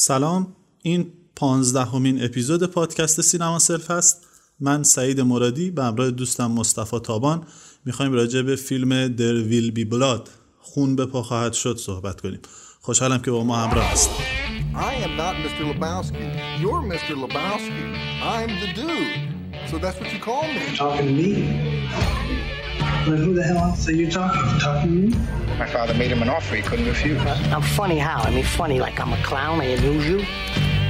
سلام این پانزدهمین اپیزود پادکست سینما سلف هست من سعید مرادی به همراه دوستم مصطفی تابان می‌خوایم راجع به فیلم در ویل بی بلاد خون به پا خواهد شد صحبت کنیم خوشحالم که با ما همراه هست I am not Mr. Lebowski. You're Mr. Lebowski. I'm the dude. So that's what you call me. talking to me. But who the hell else are you talking to? Talking to me? My father made him an offer he couldn't refuse. I'm funny how? I mean, funny like I'm a clown, I amuse you?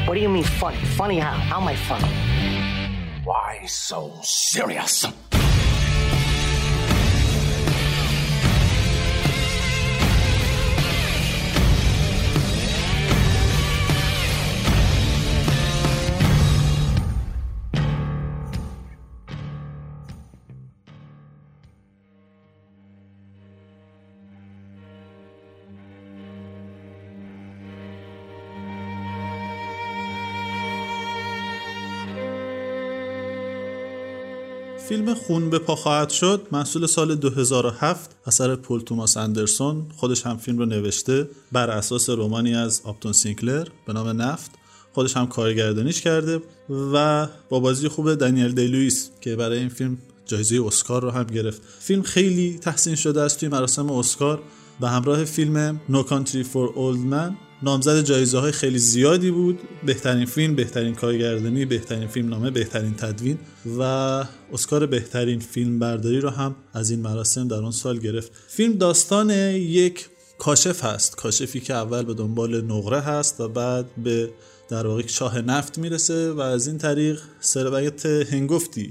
What do you mean funny? Funny how? How am I funny? Why so serious? فیلم خون به پا خواهد شد محصول سال 2007 اثر پول توماس اندرسون. خودش هم فیلم رو نوشته بر اساس رمانی از آپتون سینکلر به نام نفت. خودش هم کارگردانیش کرده و با بازی خوب دنیل دی لوئیس که برای این فیلم جایزه اسکار رو هم گرفت. فیلم خیلی تحسین شده است توی مراسم اسکار و همراه فیلم No Country for Old Men نامزد جایزه های خیلی زیادی بود. بهترین فیلم بهترین کارگردانی بهترین فیلم نامه بهترین تدوین و اسکار بهترین فیلم برداری رو هم از این مراسم در اون سال گرفت. فیلم داستان یک کاشف هست. کاشفی که اول به دنبال نقره هست و بعد به در واقع چاه نفت می‌رسه و از این طریق ثروت هنگفتی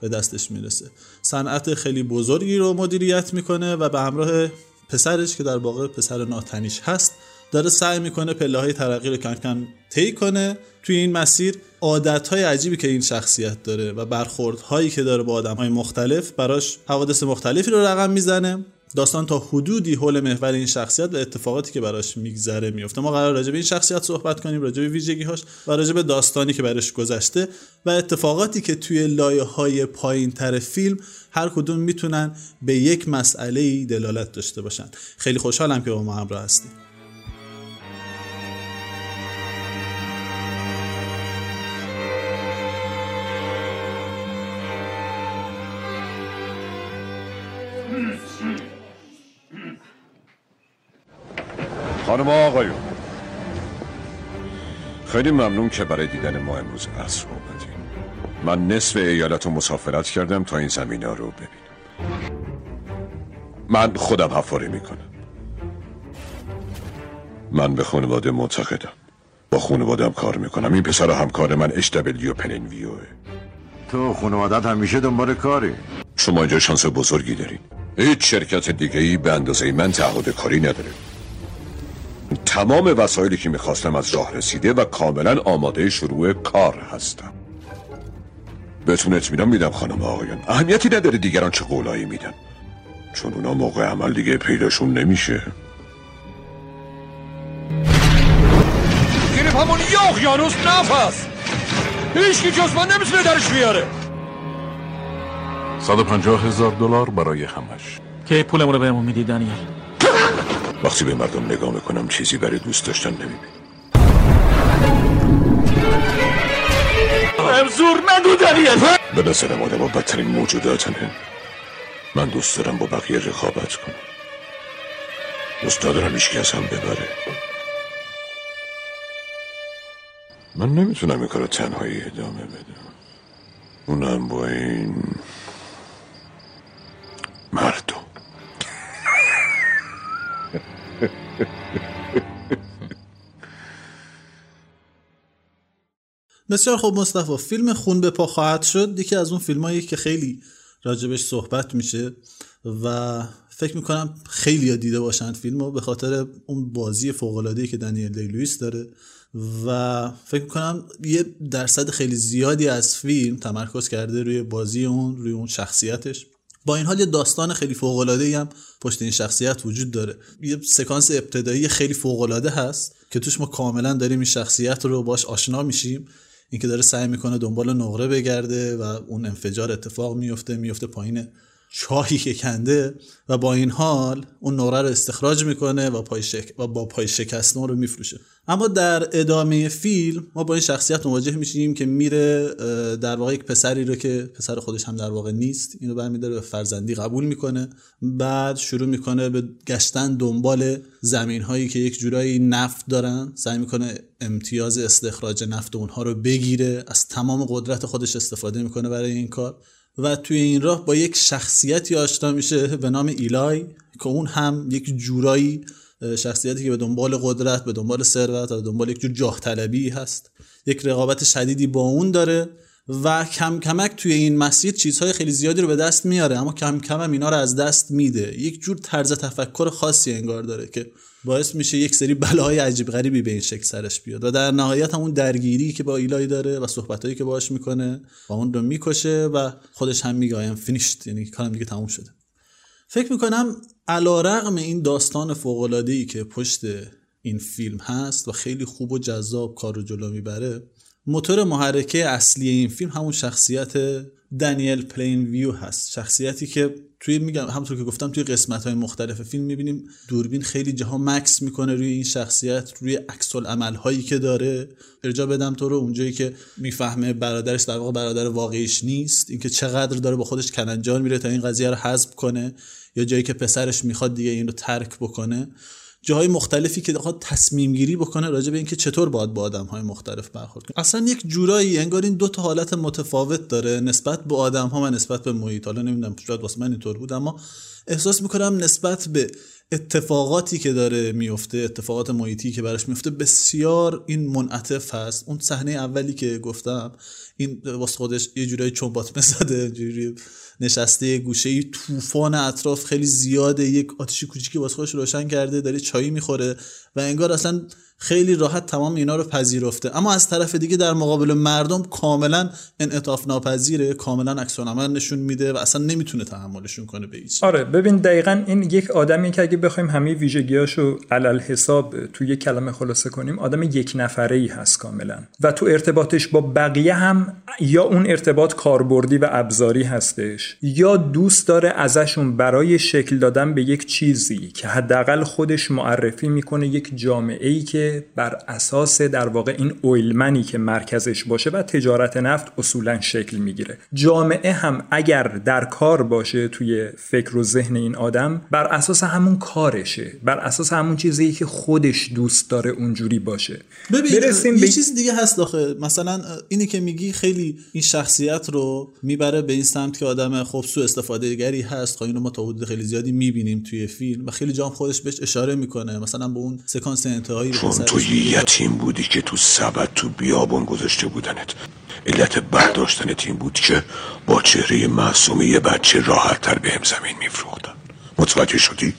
به دستش می‌رسه. صنعت خیلی بزرگی رو مدیریت می‌کنه و به همراه پسرش که در واقع پسر ناتنیش هست داره سعی می‌کنه پله های ترقی رو کم کم طی کنه. توی این مسیر عادت های عجیبی که این شخصیت داره و برخورد هایی که داره با آدم های مختلف براش حوادث مختلفی رو رقم می‌زنه. داستان تا حدودی حول محور این شخصیت و اتفاقاتی که براش میگذره میفته ما قرار راجع به این شخصیت صحبت کنیم راجع به ویژگی‌هاش و راجع به داستانی که براش گذشته و اتفاقاتی که توی لایه های پایین تر فیلم هر کدوم می‌تونن به یک مسئله دلالت داشته باشن. خیلی خوشحالم که با ما همراه هستید. خانم آقایون. خیلی ممنون که برای دیدن ما امروز عصر اومدین. من نصف ایالت رو مسافرت کردم تا این زمین ها رو ببینم. من خودم حفاری می‌کنم. من به خانواده معتقدم. با خانوادم کار می‌کنم. این پسر همکار من اش دبلیو پنین ویوه تو خانوادت همیشه دنبال کاری. شما اینجا شانس بزرگی دارین. هیچ شرکت دیگه ای به اندازه من تعهد کاری نداره. تمام وسایلی که می‌خواستم از راه رسیده و کاملا آماده شروع کار هستم. بهتون اطمینان میدم خانم آقایان. اهمیتی نداره دیگران چه قولایی میدن. چون اونا موقع عمل دیگه پیداشون نمیشه. گیریم همون یه اقیانوس نفس هیچ کی جز من نمی‌تونه درش بیاره. 150 هزار دلار برای همش. که پولمون رو بهمون میدی دنیل وقتی به مردم نگاه می‌کنم چیزی برای دوست داشتن نمی‌بینم. زور نگو دنیل به نظرم آدم ها بدترین موجوداتنه من دوست دارم با بقیه رقابت کنم. دوست ندارم ایشکی از هم ببره. من نمی‌تونم این کار تنهایی ادامه بدم. اونم با این بسیار خوب مصطفی فیلم خون به پا خواهد شد. یکی از اون فیلمایی که خیلی راجبش صحبت میشه و فکر می‌کنم خیلی ها دیده باشن فیلمو به خاطر اون بازی فوق که دنیل دی لوئیس داره و فکر می‌کنم یه درصد خیلی زیادی از فیلم تمرکز کرده روی بازی اون روی اون شخصیتش. با این حال یه داستان خیلی فوق العاده هم پشت این شخصیت وجود داره. یه سکانس ابتدایی خیلی فوق العاده هست که توش ما کاملا داریم این شخصیت رو باش آشنا میشیم. اینکه داره سعی می‌کنه دنبال نقره بگرده و اون انفجار اتفاق میفته میفته پایین چاهی که کنده و با این حال اون نقره رو استخراج می‌کنه و, پای شک... و با پای شکستن رو میفروشه. اما در ادامه فیلم ما با این شخصیت مواجه میشیم که میره در واقع یک پسری رو که پسر خودش هم در واقع نیست اینو برمیداره به فرزندی قبول می‌کنه. بعد شروع می‌کنه به گشتن دنبال زمین هایی که یک جورایی نفت دارن. سعی می‌کنه امتیاز استخراج نفت اونها رو بگیره از تمام قدرت خودش استفاده می‌کنه برای این کار. و توی این راه با یک شخصیتی آشنا میشه به نام ایلای که اون هم یک جورایی شخصیتی که به دنبال قدرت به دنبال ثروت و به دنبال یک جور جاه طلبی هست. یک رقابت شدیدی با اون داره و کم کمک توی این مسیر چیزهای خیلی زیادی رو به دست میاره اما کم کم هم اینا رو از دست میده. یک جور طرز تفکر خاصی انگار داره که باعث میشه یک سری بلاهای عجیب غریبی به این شکل سرش بیاد. و در نهایت همون درگیری که با ایلای داره و صحبتهایی که باش می‌کنه و اون رو می‌کشه و خودش هم میگه آیم فینیشت یعنی کارم دیگه تموم شده. فکر می‌کنم علا رقم این داستان ای که پشت این فیلم هست و خیلی خوب و جذاب کار رو جلو می‌بره موتور محرکه اصلی این فیلم همون شخصیت دانیل پلین ویو هست. شخصیتی که توی میگم همونطور که گفتم توی قسمت های مختلف فیلم می‌بینیم دوربین خیلی جاها مکس می‌کنه روی این شخصیت روی عکس عمل هایی که داره. ارجا بدم تو رو اونجایی که می‌فهمه برادرش در واقع برادر واقعیش نیست اینکه چقدر داره با خودش کننجار میره تا این قضیه رو حذف کنه یا جایی که پسرش می‌خواد دیگه این رو ترک بکنه. جاهای مختلفی که بخواد تصمیم گیری بکنه راجع به اینکه چطور باید با آدم های مختلف برخورد کنه. اصلا یک جورایی انگار این دو تا حالت متفاوت داره نسبت به آدم ها و نسبت به محیط. حالا نمی‌دونم شاید واسه من اینطور بود اما احساس می‌کنم نسبت به اتفاقاتی که داره میفته اتفاقات محیطی که براش میفته بسیار این منعطف هست. اون صحنه اولی که گفتم این واسه خودش یه جورایی چنبات زده جوری نشسته گوشه ای طوفان اطراف خیلی زیاده یک آتیشی کوچیکی واسه خودش روشن کرده داره چایی می‌خوره و انگار اصلا خیلی راحت تمام اینا رو پذیرفته. اما از طرف دیگه در مقابل مردم کاملا انعطاف ناپذیره کاملا عکس نشون میده و اصلا نمی‌تونه تحملشون کنه به هیچ. آره ببین دقیقا این یک آدمی که اگه بخوایم همه ویژگیاشو علل حساب تو یک کلمه خلاصه کنیم آدم یک نفره ای هست کاملا. و تو ارتباطش با بقیه هم یا اون ارتباط کاربردی و ابزاری هستش یا دوست داره ازشون برای شکل دادن به یک چیزی که حداقل خودش معرفی می‌کنه یک جامعه ای که بر اساس در واقع این اویلمنی که مرکزش باشه و تجارت نفت اصولا شکل می‌گیره. جامعه هم اگر در کار باشه توی فکر و ذهن این آدم بر اساس همون کارشه بر اساس همون چیزی که خودش دوست داره اونجوری باشه. ببین برسیم یه چیز دیگه هست داخل مثلا اینی که میگی خیلی این شخصیت رو می‌بره به این سمت که آدم خب سو استفاده گری هست. خب اینو ما تا حدود خیلی زیادی می‌بینیم توی فیلم و خیلی جام خودش بهش اشاره می‌کنه. مثلا به اون سکانس انتهایی تو یه یتیم بودی که تو سبد تو بیابون گذاشته بودنت. علت برداشتن تیم بود که با چهره معصومی یه بچه راحت تر به هم زمین میفروختن. متوجه شدی؟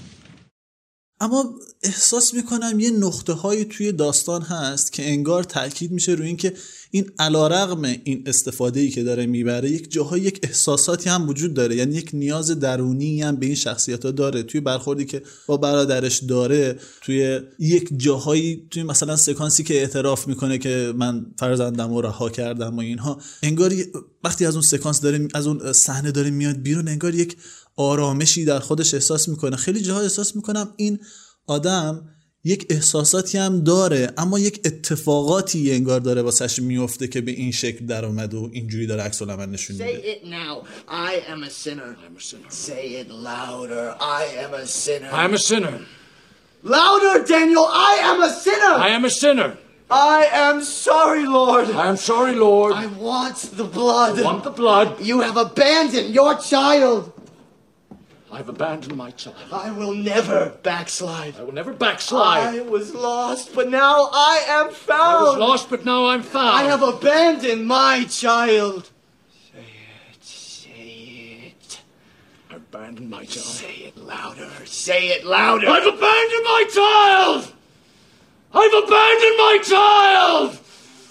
اما احساس می‌کنم یه نقطه هایی توی داستان هست که انگار تاکید میشه روی اینکه این علا این استفاده ای که داره می‌بره یک جاهای یک احساساتی هم وجود داره. یعنی یک نیاز درونی هم به این شخصیت ها داره. توی برخوردی که با برادرش داره توی یک جاهایی توی مثلا سکانسی که اعتراف می‌کنه که من فرزندم رو رها کردم و اینها انگار وقتی از اون سکانس داره از اون صحنه داره میاد بیرون انگار یک آرامشی در خودش احساس می‌کنه. خیلی جاها احساس می‌کنم این آدم یک احساساتی هم داره اما یک اتفاقاتی انگار داره واسش میفته که به این شکل در اومد و اینجوری داره عکس العمل نشون میده Say it now. I am a sinner. I'm a sinner. Say it louder. I am a sinner. I am a sinner. Louder, Daniel. I am a sinner. I am a sinner. I am sorry, Lord. I am sorry, Lord. I want the blood. I want the blood. You have abandoned your child. I've abandoned my child. I will never backslide. I will never backslide. I was lost, but now I am found. I was lost, but now I'm found. I have abandoned my child. Say it, say it. I've abandoned my child. Say it louder. Say it louder. I've abandoned my child. I've abandoned my child.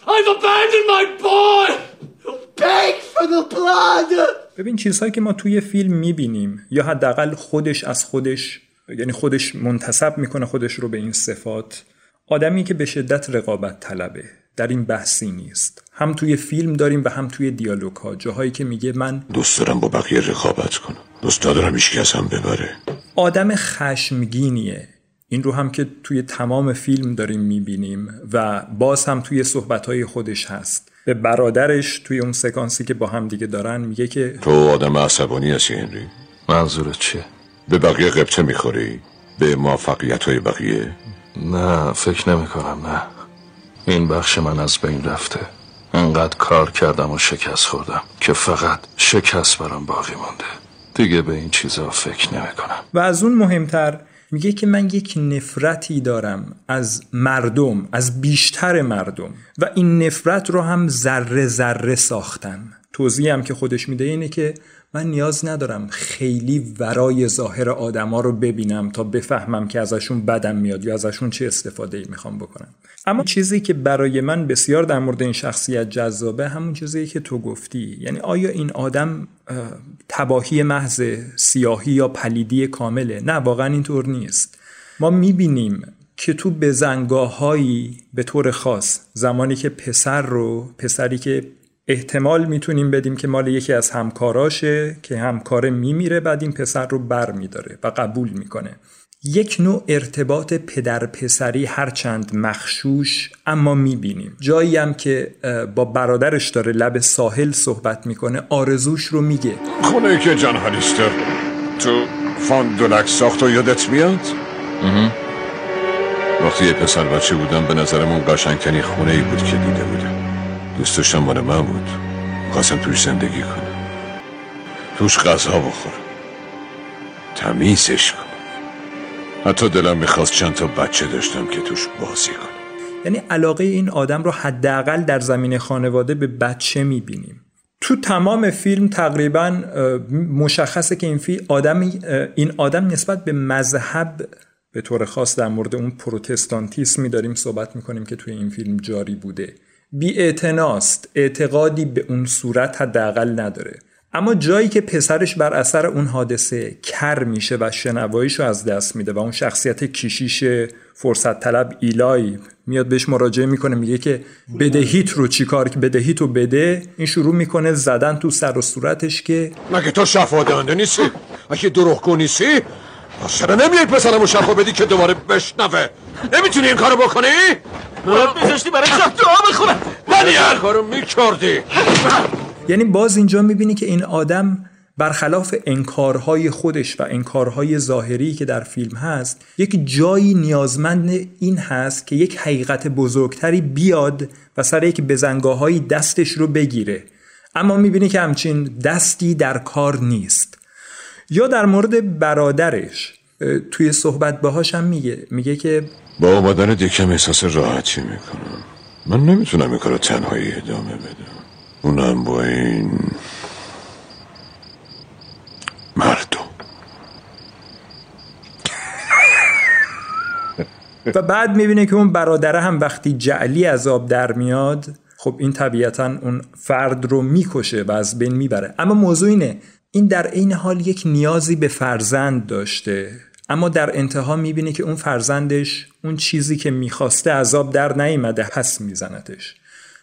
I've abandoned my boy. Beg for the blood. ببین چیزهایی که ما توی فیلم می‌بینیم یا حداقل خودش از خودش یعنی خودش منتصب می‌کنه خودش رو به این صفات آدمی که به شدت رقابت طلبه در این بحثی نیست. هم توی فیلم داریم و هم توی دیالوگ ها جاهایی که میگه من دوست دارم با بقیه رقابت کنم. دوست ندارم هیچ کس هم ببره. آدم خشمگینیه. این رو هم که توی تمام فیلم داریم می‌بینیم و باز هم توی صحبتهای خودش هست. به برادرش توی اون سکانسی که با هم دیگه دارن میگه که تو آدم عصبانی هستی هنری منظورت چیه؟ به بقیه قبطه می‌خوری؟ به موفقیت های بقیه؟ نه فکر نمی کنم نه این بخش من از بین رفته انقدر کار کردم و شکست خوردم که فقط شکست برام باقی مونده دیگه به این چیزا فکر نمی کنم و از اون مهمتر میگه که من یک نفرتی دارم از مردم از بیشتر مردم و این نفرت رو هم ذره ذره ساختم. توضیح هم که خودش میده اینه که من نیاز ندارم خیلی ورای ظاهر آدما رو ببینم تا بفهمم که ازشون بدم میاد یا ازشون چه استفاده ای می‌خوام بکنم. اما چیزی که برای من بسیار در مورد این شخصیت جذابه همون چیزی که تو گفتی. یعنی آیا این آدم تباهی محض سیاهی یا پلیدی کامله. نه واقعا اینطور نیست. ما می‌بینیم که تو بزنگاهایی به طور خاص زمانی که پسر رو پسری که احتمال می‌تونیم بدیم که مال یکی از همکاراشه که همکاره میمیره بعد این پسر رو بر میداره و قبول می‌کنه. یک نوع ارتباط پدر پسری هرچند مخشوش اما می‌بینیم. جایی هم که با برادرش داره لب ساحل صحبت می‌کنه آرزوش رو میگه. خونه که جان هالیستر تو فان دولک ساخت و یادت میاد؟ وقتی یه پسر بچه بودم به نظرمون قشنگترین خونه ای بود که دیده بودم. دوست داشتم مال من بود. خواستم توش زندگی کنم. توش غذا بخورم. تمیزش کنم. حتی دلم می‌خواست چند تا بچه داشتم که توش بازی کنم. یعنی علاقه این آدم رو حداقل در زمین خانواده به بچه می‌بینیم. تو تمام فیلم تقریبا مشخصه که این فیلم آدمی این آدم نسبت به مذهب به طور خاص در مورد اون پروتستانتیسمی داریم صحبت می‌کنیم که توی این فیلم جاری بوده. بی اعتقادی به اون صورت حداقل نداره. اما جایی که پسرش بر اثر اون حادثه کر میشه و شنواییشو از دست میده و اون شخصیت کشیش فرصت طلب ایلای میاد بهش مراجعه می‌کنه میگه که بدهیت رو چیکار که بدهیت رو بده. این شروع می‌کنه زدن تو سر و صورتش که مگه تو شفادانده نیستی؟ اگه دروغ نیستی؟ چرا نمیای پسرمو شفا بدی که دوباره بشنوه. نمی‌تونی این کارو بکنی؟ میذاشتی برای شب دعا بخونم هر کارو می‌کردی. یعنی باز اینجا می‌بینی که این آدم برخلاف انکارهای خودش و انکارهای ظاهری که در فیلم هست یک جایی نیازمند این هست که یک حقیقت بزرگتری بیاد و سر یک بزنگاهایی دستش رو بگیره. اما می‌بینی که همچین دستی در کار نیست. یا در مورد برادرش توی صحبت باهاش هم میگه میگه که با آمدن دیکم احساس راحتی می‌کنم. من نمی‌تونم این کارو تنهایی ادامه بدم. اونم با این مردم. و بعد می‌بینه که اون برادره هم وقتی جعلی از آب در میاد خب این طبیعتا اون فرد رو می‌کشه و از بین می‌بره. اما موضوع اینه این در عین حال یک نیازی به فرزند داشته. اما در انتها می‌بینه که اون فرزندش اون چیزی که می‌خواسته عذاب در نیامده پس میزنتش.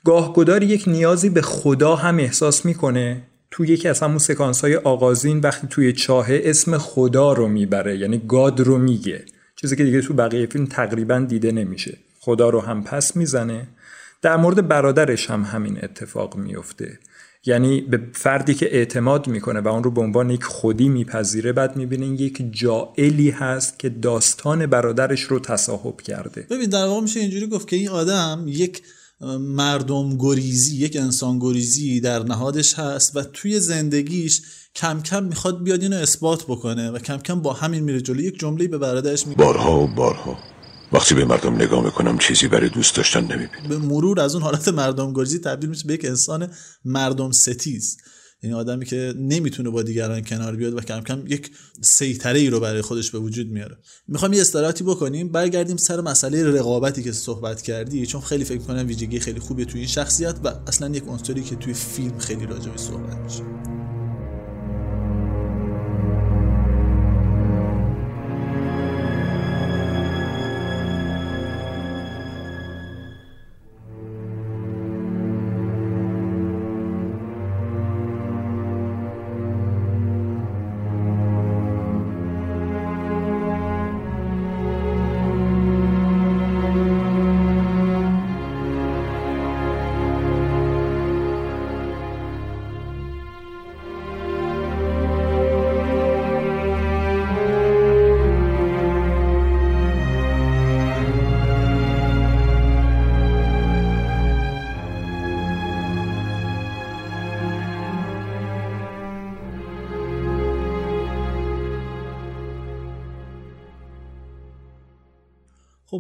گاهگدار یک نیازی به خدا هم احساس می‌کنه. تو یکی از همون سکانس های آغازین وقتی توی چاهه اسم خدا رو می‌بره یعنی گاد رو میگه. چیزی که دیگه تو بقیه فیلم تقریبا دیده نمیشه. خدا رو هم پس می‌زنه. در مورد برادرش هم همین اتفاق میفته یعنی به فردی که اعتماد می‌کنه و اون رو به عنوان یک خودی میپذیره بعد می‌بینین یک جائلی هست که داستان برادرش رو تصاحب کرده. ببین در واقع میشه اینجوری گفت که این آدم یک مردم گریزی یک انسان گریزی در نهادش هست و توی زندگیش کم کم می‌خواد بیاد اینو اثبات بکنه و کم کم با همین میره جلو. یک جمله به برادرش میگه. بارها و بارها وقتی به مردم نگاه می‌کنم چیزی برای دوست داشتن نمی‌بینم. به مرور از اون حالت مردم گریزی تبدیل میشه به یک انسان مردم ستیز. یعنی آدمی که نمی‌تونه با دیگران کنار بیاد و کم کم یک سیطره ای رو برای خودش به وجود میاره. می‌خوام یه استراتی بکنیم. برگردیم سر مسئله رقابتی که صحبت کردی چون خیلی فکر کنم ویژگی خیلی خوبیه توی این شخصیت و اصلا یک عنصری که توی فیلم خیلی راجع صحبت میشه.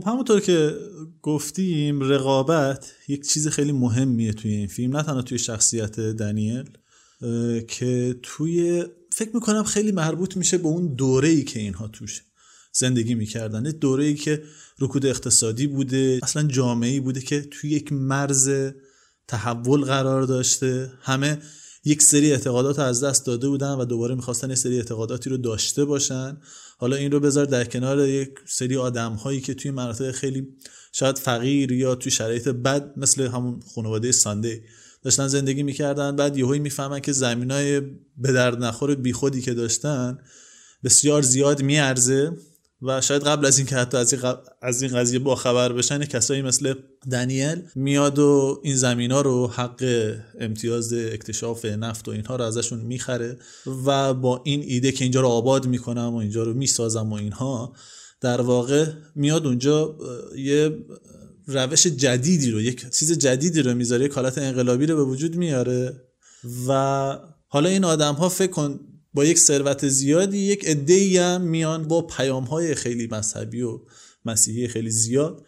خب همونطور که گفتیم رقابت یک چیز خیلی مهمیه توی این فیلم نه تنها توی شخصیت دنیل که توی فکر می‌کنم خیلی مربوط میشه به اون دوره ای که اینها توش زندگی می‌کردن. دوره ای که رکود اقتصادی بوده اصلا جامعه ای بوده که توی یک مرز تحول قرار داشته. همه یک سری اعتقادات از دست داده بودن و دوباره می‌خواستن یک سری اعتقاداتی رو داشته باشن. حالا این رو بذار در کنار یک سری آدم هایی که توی مناطق خیلی شاید فقیر یا توی شرایط بد مثل همون خانواده سانده داشتن زندگی می‌کردن بعد یهویی می‌فهمن که زمینای به درد نخور بیخودی که داشتن بسیار زیاد میارزه. و شاید قبل از اینکه حتی از این, از این قضیه با خبر بشن کسایی مثل دنیل میاد و این زمین ها رو حق امتیاز اکتشاف نفت و اینها رو ازشون می‌خره و با این ایده که اینجا رو آباد می‌کنم و اینجا رو می‌سازم و اینها در واقع میاد اونجا یه روش جدیدی رو یک چیز جدیدی رو می‌ذاره یک حالت انقلابی رو به وجود میاره و حالا این آدم ها فکر کن با یک ثروت زیادی یک عده هم میان با پیام های خیلی مذهبی و مسیحی خیلی زیاد.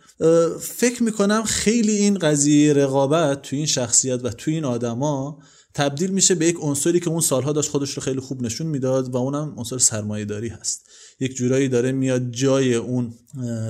فکر می‌کنم خیلی این قضیه رقابت تو این شخصیت و تو این آدما تبدیل میشه به یک عنصری که اون سالها داشت خودش رو خیلی خوب نشون می‌داد و اونم عنصر سرمایه داری هست. یک جورایی داره میاد جای اون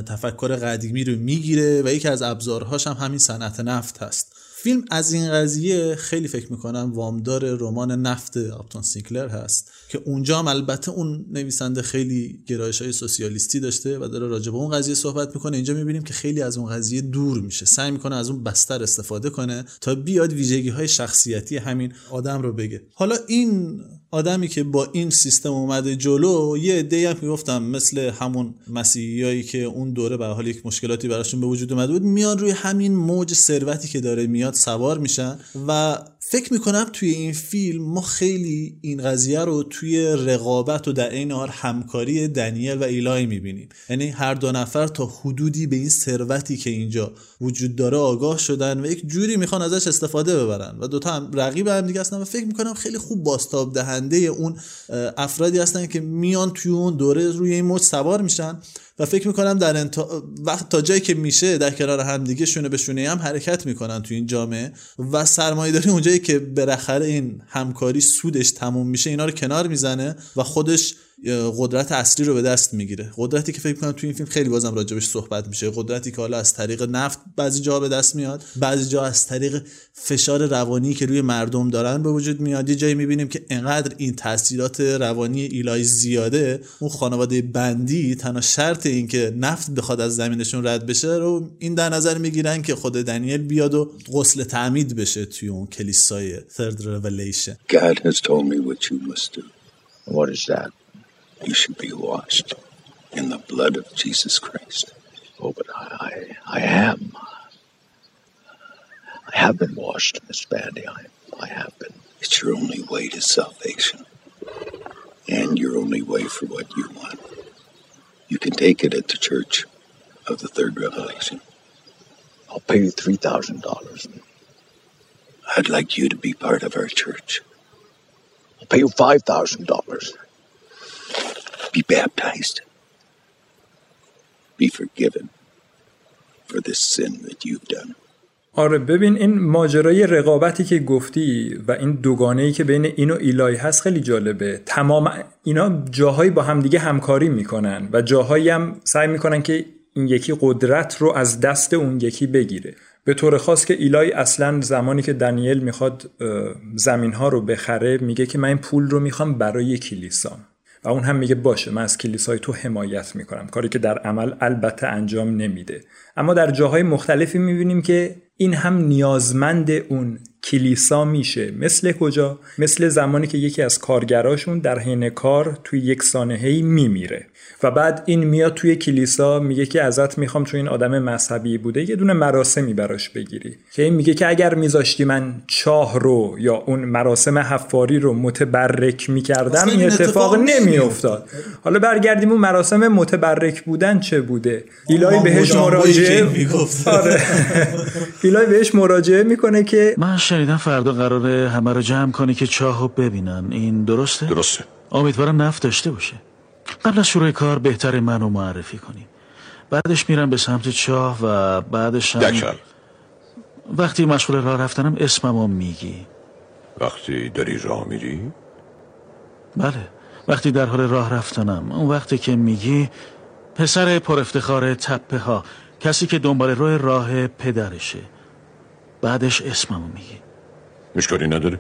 تفکر قدیمی رو می‌گیره و یکی از ابزارهاش هم همین صنعت نفت هست. فیلم از این قضیه خیلی فکر می‌کنم وامدار رمان نفت آپتون سینکلر هست که اونجا هم البته اون نویسنده خیلی گرایش های سوسیالیستی داشته و داره راجع به اون قضیه صحبت می‌کنه. اینجا می‌بینیم که خیلی از اون قضیه دور میشه سعی می‌کنه از اون بستر استفاده کنه تا بیاد ویژگی های شخصیتی همین آدم رو بگه. حالا این آدمی که با این سیستم اومده جلو یه عده هم می‌گفتم مثل همون مسیحیایی که اون دوره به حال یک مشکلاتی براشون به وجود اومده بود میان روی همین موج ثروتی که داره میاد سوار میشن و فکر می‌کنم توی این فیلم ما خیلی این قضیه رو توی رقابت و در این حال همکاری دنیل و ایلای می‌بینیم. یعنی هر دو نفر تا حدودی به این ثروتی که اینجا وجود داره آگاه شدن و یک جوری می‌خوان ازش استفاده ببرن و دوتا هم رقیب هم دیگه هستن و فکر می‌کنم خیلی خوب باستاب دهنده اون افرادی هستن که میان توی اون دوره روی این موج سوار میشن. و فکر می‌کنم در انتا... وقت تا جایی که میشه در کنار هم دیگه شونه به شونه هم حرکت می‌کنن تو این جامعه و سرمایه داری اونجایی که بالاخره این همکاری سودش تموم میشه اینا رو کنار می‌زنه و خودش قدرت اصلی رو به دست می‌گیره قدرتی که فکر کنم تو این فیلم خیلی بازم راجبش صحبت میشه قدرتی که حالا از طریق نفت بعضی جا به دست میاد بعضی جا از طریق فشار روانی که روی مردم دارن به وجود میاد یه جایی می‌بینیم که انقدر این تاثیرات روانی ایلای زیاده اون خانواده بندی تنها شرط این که نفت بخواد از زمینشون رد بشه رو این در نظر می‌گیرن که خود دنیل بیاد و غسل تعمید بشه توی اون کلیسای third revelation God has told me what you must do. What is that? You should be washed in the blood of Jesus Christ. Oh, but I, I, I am. I have been washed, Miss Bandy. I, I have been. It's your only way to salvation. And your only way for what you want. You can take it at the church of the third revelation. I'll pay you three thousand dollars. I'd like you to be part of our church. I'll pay you five thousand dollars. Be baptized. Be forgiven for this sin that you've done. آره ببین این ماجرای رقابتی که گفتی و این دوگانه ای که بین این و ایلای هست خیلی جالبه تمام اینا جاهایی با همدیگه همکاری می‌کنن و جاهایی هم سعی می‌کنن که این یکی قدرت رو از دست اون یکی بگیره به طور خاص که ایلای اصلا زمانی که دنیل می‌خواد زمین ها رو بخره میگه که من این پول رو می‌خوام برای کلیسام و اون هم میگه باشه من از کلیسای تو حمایت می‌کنم. کاری که در عمل البته انجام نمیده. اما در جاهای مختلفی می‌بینیم که این هم نیازمند اون کلیسا میشه. مثل کجا؟ مثل زمانی که یکی از کارگراشون در حین کار توی یک سانحه‌ای میمیره. و بعد این میاد توی کلیسا میگه که ازت می‌خوام چون این آدم مذهبی بوده یه دونه مراسمی براش بگیری. که این میگه که اگر میذاشتی من چاه رو یا اون مراسم حفاری رو متبرک می‌کردم این اتفاق نمیافتاد. حالا برگردیم اون مراسم متبرک بودن چه بوده؟ ایلای بهش مراجعه آره. ایلای بهش مراجعه می‌کنه که من شنیدم فردا قراره همه رو جمع کنی که چاهو ببینن. این درسته؟ درسته. امیدوارم نفت داشته باشه. قبل از شروع کار بهتر منو معرفی کنی. بعدش میرم به سمت چاه و بعدش هم... دکل وقتی مشغول راه رفتنم اسممو میگی. وقتی داری راه میری؟ بله. وقتی در حال راه رفتنم اون وقتی که میگی پسر پر افتخار تپه ها کسی که دنبال روی راه پدرشه. بعدش اسممو میگی. مشکلی نداره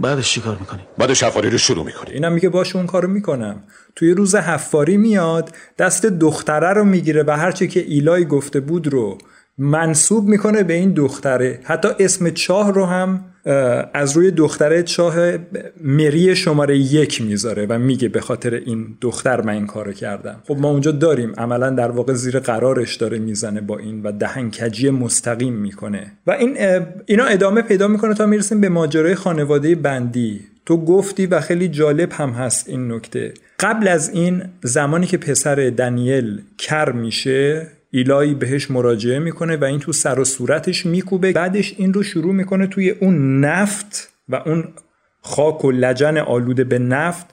بعدش چی کار می‌کنی؟ بعدش حفاری رو شروع می‌کنی. اینم میگه باش اون کارو می‌کنم. توی روز حفاری میاد دست دختره رو می‌گیره و هرچی که ایلای گفته بود رو منصوب می‌کنه به این دختره. حتی اسم چاه رو هم از روی دختره چاه مری شماره یک می‌ذاره و میگه به خاطر این دختر من این کارو کردم. خب ما اونجا داریم. عملا در واقع زیر قرارش داره می‌زنه با این و دهنکجی مستقیم می‌کنه. و این اینا ادامه پیدا می‌کنه تا می‌رسیم به ماجرای خانواده بندی. تو گفتی و خیلی جالب هم هست این نکته. قبل از این زمانی که پسر دنیل کر میشه ایلایی بهش مراجعه می‌کنه و این تو سر و صورتش میکوبه. بعدش این رو شروع می‌کنه توی اون نفت و اون خاک و لجن آلوده به نفت.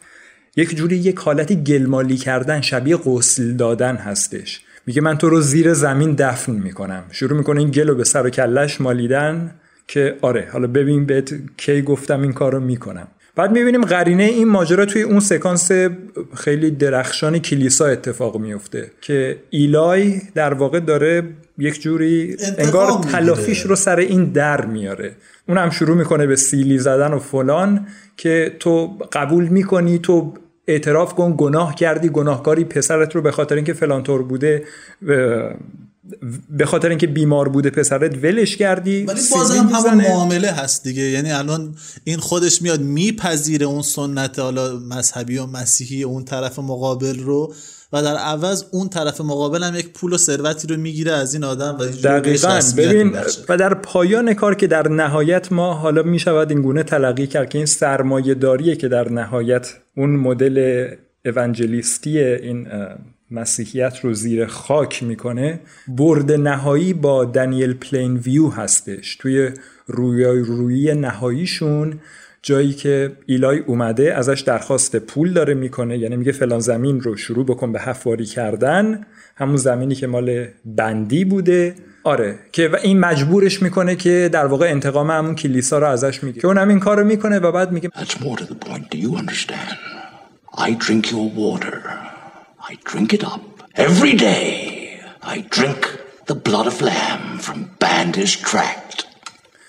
یک جوری یک حالتی گلمالی کردن شبیه غسل دادن هستش. میگه من تو رو زیر زمین دفن می‌کنم. شروع می‌کنه این گل رو به سر و کلش مالیدن که آره حالا ببین بهت کی گفتم این کار رو می‌کنم. بعد می‌بینیم قرینه این ماجرا توی اون سکانس خیلی درخشان کلیسا اتفاق میفته که ایلای در واقع داره یک جوری انگار تلافیش رو سر این در میاره. اون هم شروع می‌کنه به سیلی زدن و فلان که تو قبول می‌کنی تو اعتراف کن گناه کردی گناهکاری پسرت رو به خاطر اینکه فلان طور بوده به خاطر اینکه بیمار بوده پسرت ولش کردی ولی بازم همون معامله هست دیگه. یعنی الان این خودش میاد میپذیره اون سنت حالا مذهبی و مسیحی اون طرف مقابل رو و در عوض اون طرف مقابل هم یک پول و ثروتی رو می‌گیره از این آدم و دقیقا. ببین و در پایان کار که در نهایت ما حالا می‌شود این گونه تلقی کرد که این سرمایه داریه که در نهایت اون مدل اونجلیستی این مسیحیت رو زیر خاک می‌کنه برد نهایی با دنیل پلین ویو هستش. توی رویای روی نهاییشون جایی که ایلای اومده ازش درخواست پول داره می‌کنه یعنی میگه فلان زمین رو شروع بکن به حفاری کردن همون زمینی که مال بندی بوده. آره که و این مجبورش می‌کنه که در واقع انتقام همون کلیسا رو ازش میگه که اونم این کارو می‌کنه و بعد میگه I drink your water. I drink it up every day. I drink the blood of lamb from Bandish Tract.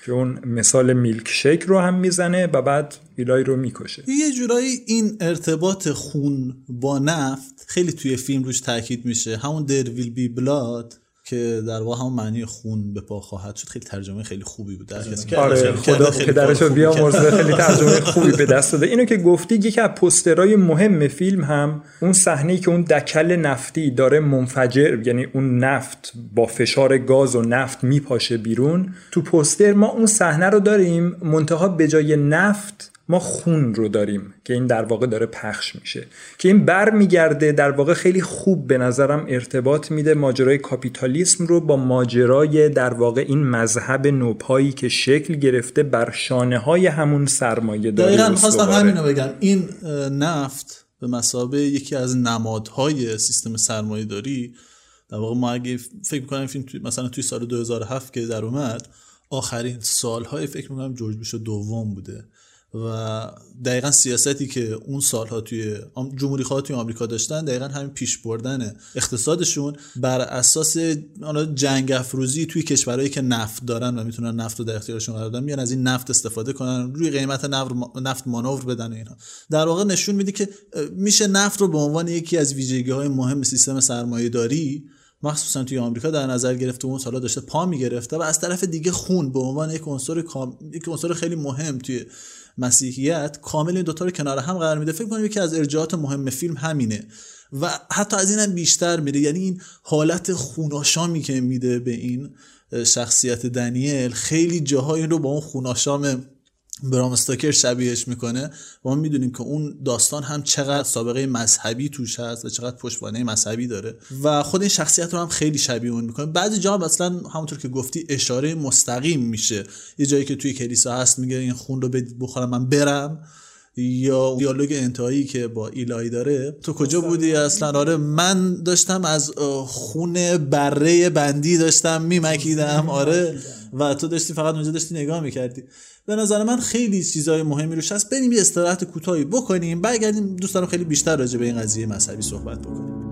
که اون مثال میلک شیک رو هم می‌زنه و بعد ایلای رو می‌کشه یه جورایی این ارتباط خون با نفت خیلی توی فیلم روش تاکید میشه همون در ویل بی بلاد که در واقع هم معنی خون به پا خواهد شد. خیلی ترجمه خیلی خوبی بود. در کسی آره خدا پدرش رو بیامرزه خیلی ترجمه خوبی به دست داده. اینو که گفتی یکی از پسترهای مهم فیلم هم اون صحنه که اون دکل نفتی داره منفجر یعنی اون نفت با فشار گاز و نفت میپاشه بیرون. تو پستر ما اون صحنه رو داریم منتها به جای نفت ما خون رو داریم که این در واقع داره پخش میشه. که این بر میگرده در واقع خیلی خوب به نظرم ارتباط میده ماجرای کاپیتالیسم رو با ماجرای در واقع این مذهب نوپایی که شکل گرفته بر شانه های همون سرمایه داری دقیقا خواستم همینو بگم. این نفت به مسابه یکی از نمادهای سیستم سرمایه داری در واقع ما اگه فکر می‌کنم فیلم توی مثلا توی سال 2007 که در اومد آخرین سالهای فکر می‌کنم جورج بوش دوم بوده. و دقیقا سیاستی که اون سالها توی جمهوری خواه توی آمریکا داشتن دقیقا همین پیش بردن اقتصادشون. بر اساس جنگ افروزی توی کشورهایی که نفت دارن و می‌تونن نفت رو در اختیارشون قرار بدن میان از این نفت استفاده کنن روی قیمت نفت مانور بدن اینا. در واقع نشون میده که میشه نفت رو به عنوان یکی از ویژگی های مهم سیستم سرمایه داری مخصوصا توی آمریکا در نظر گرفته اون سالا داشته پا می‌گرفته و از طرف دیگه خون به عنوان یک عنصر یک عنصر خیلی مهم توی مسیحیت کامل این دوتا رو کنار هم قرار میده. فکر کنم یکی از ارجاعات مهم فیلم همینه. و حتی از این هم بیشتر میره. یعنی این حالت خوناشامی که میده به این شخصیت دنیل خیلی جاها این رو با اون خوناشام برام استاکر شبیهش می‌کنه. و ما می‌دونیم که اون داستان هم چقدر سابقه مذهبی توش هست و چقدر پشتوانه مذهبی داره. و خود این شخصیت رو هم خیلی شبیه اون می‌کنه. بعضی جا مثلا همونطور که گفتی اشاره مستقیم میشه. یه جایی که توی کلیسا هست میگه این خون رو بخورم من برم. یا دیالوگ انتهایی که با ایلای داره. تو کجا بودی اصلا؟ آره من داشتم از خون بره بندی داشتم میمکیدم. آره. و تو داشتی فقط اونجا داشتی نگاه می‌کردی. به نظر من خیلی چیزای مهمی روش هست بریم یه استراحت کوتاهی بکنیم. برگردیم. دوست دارم خیلی بیشتر راجع به این قضیه مذهبی صحبت بکنیم.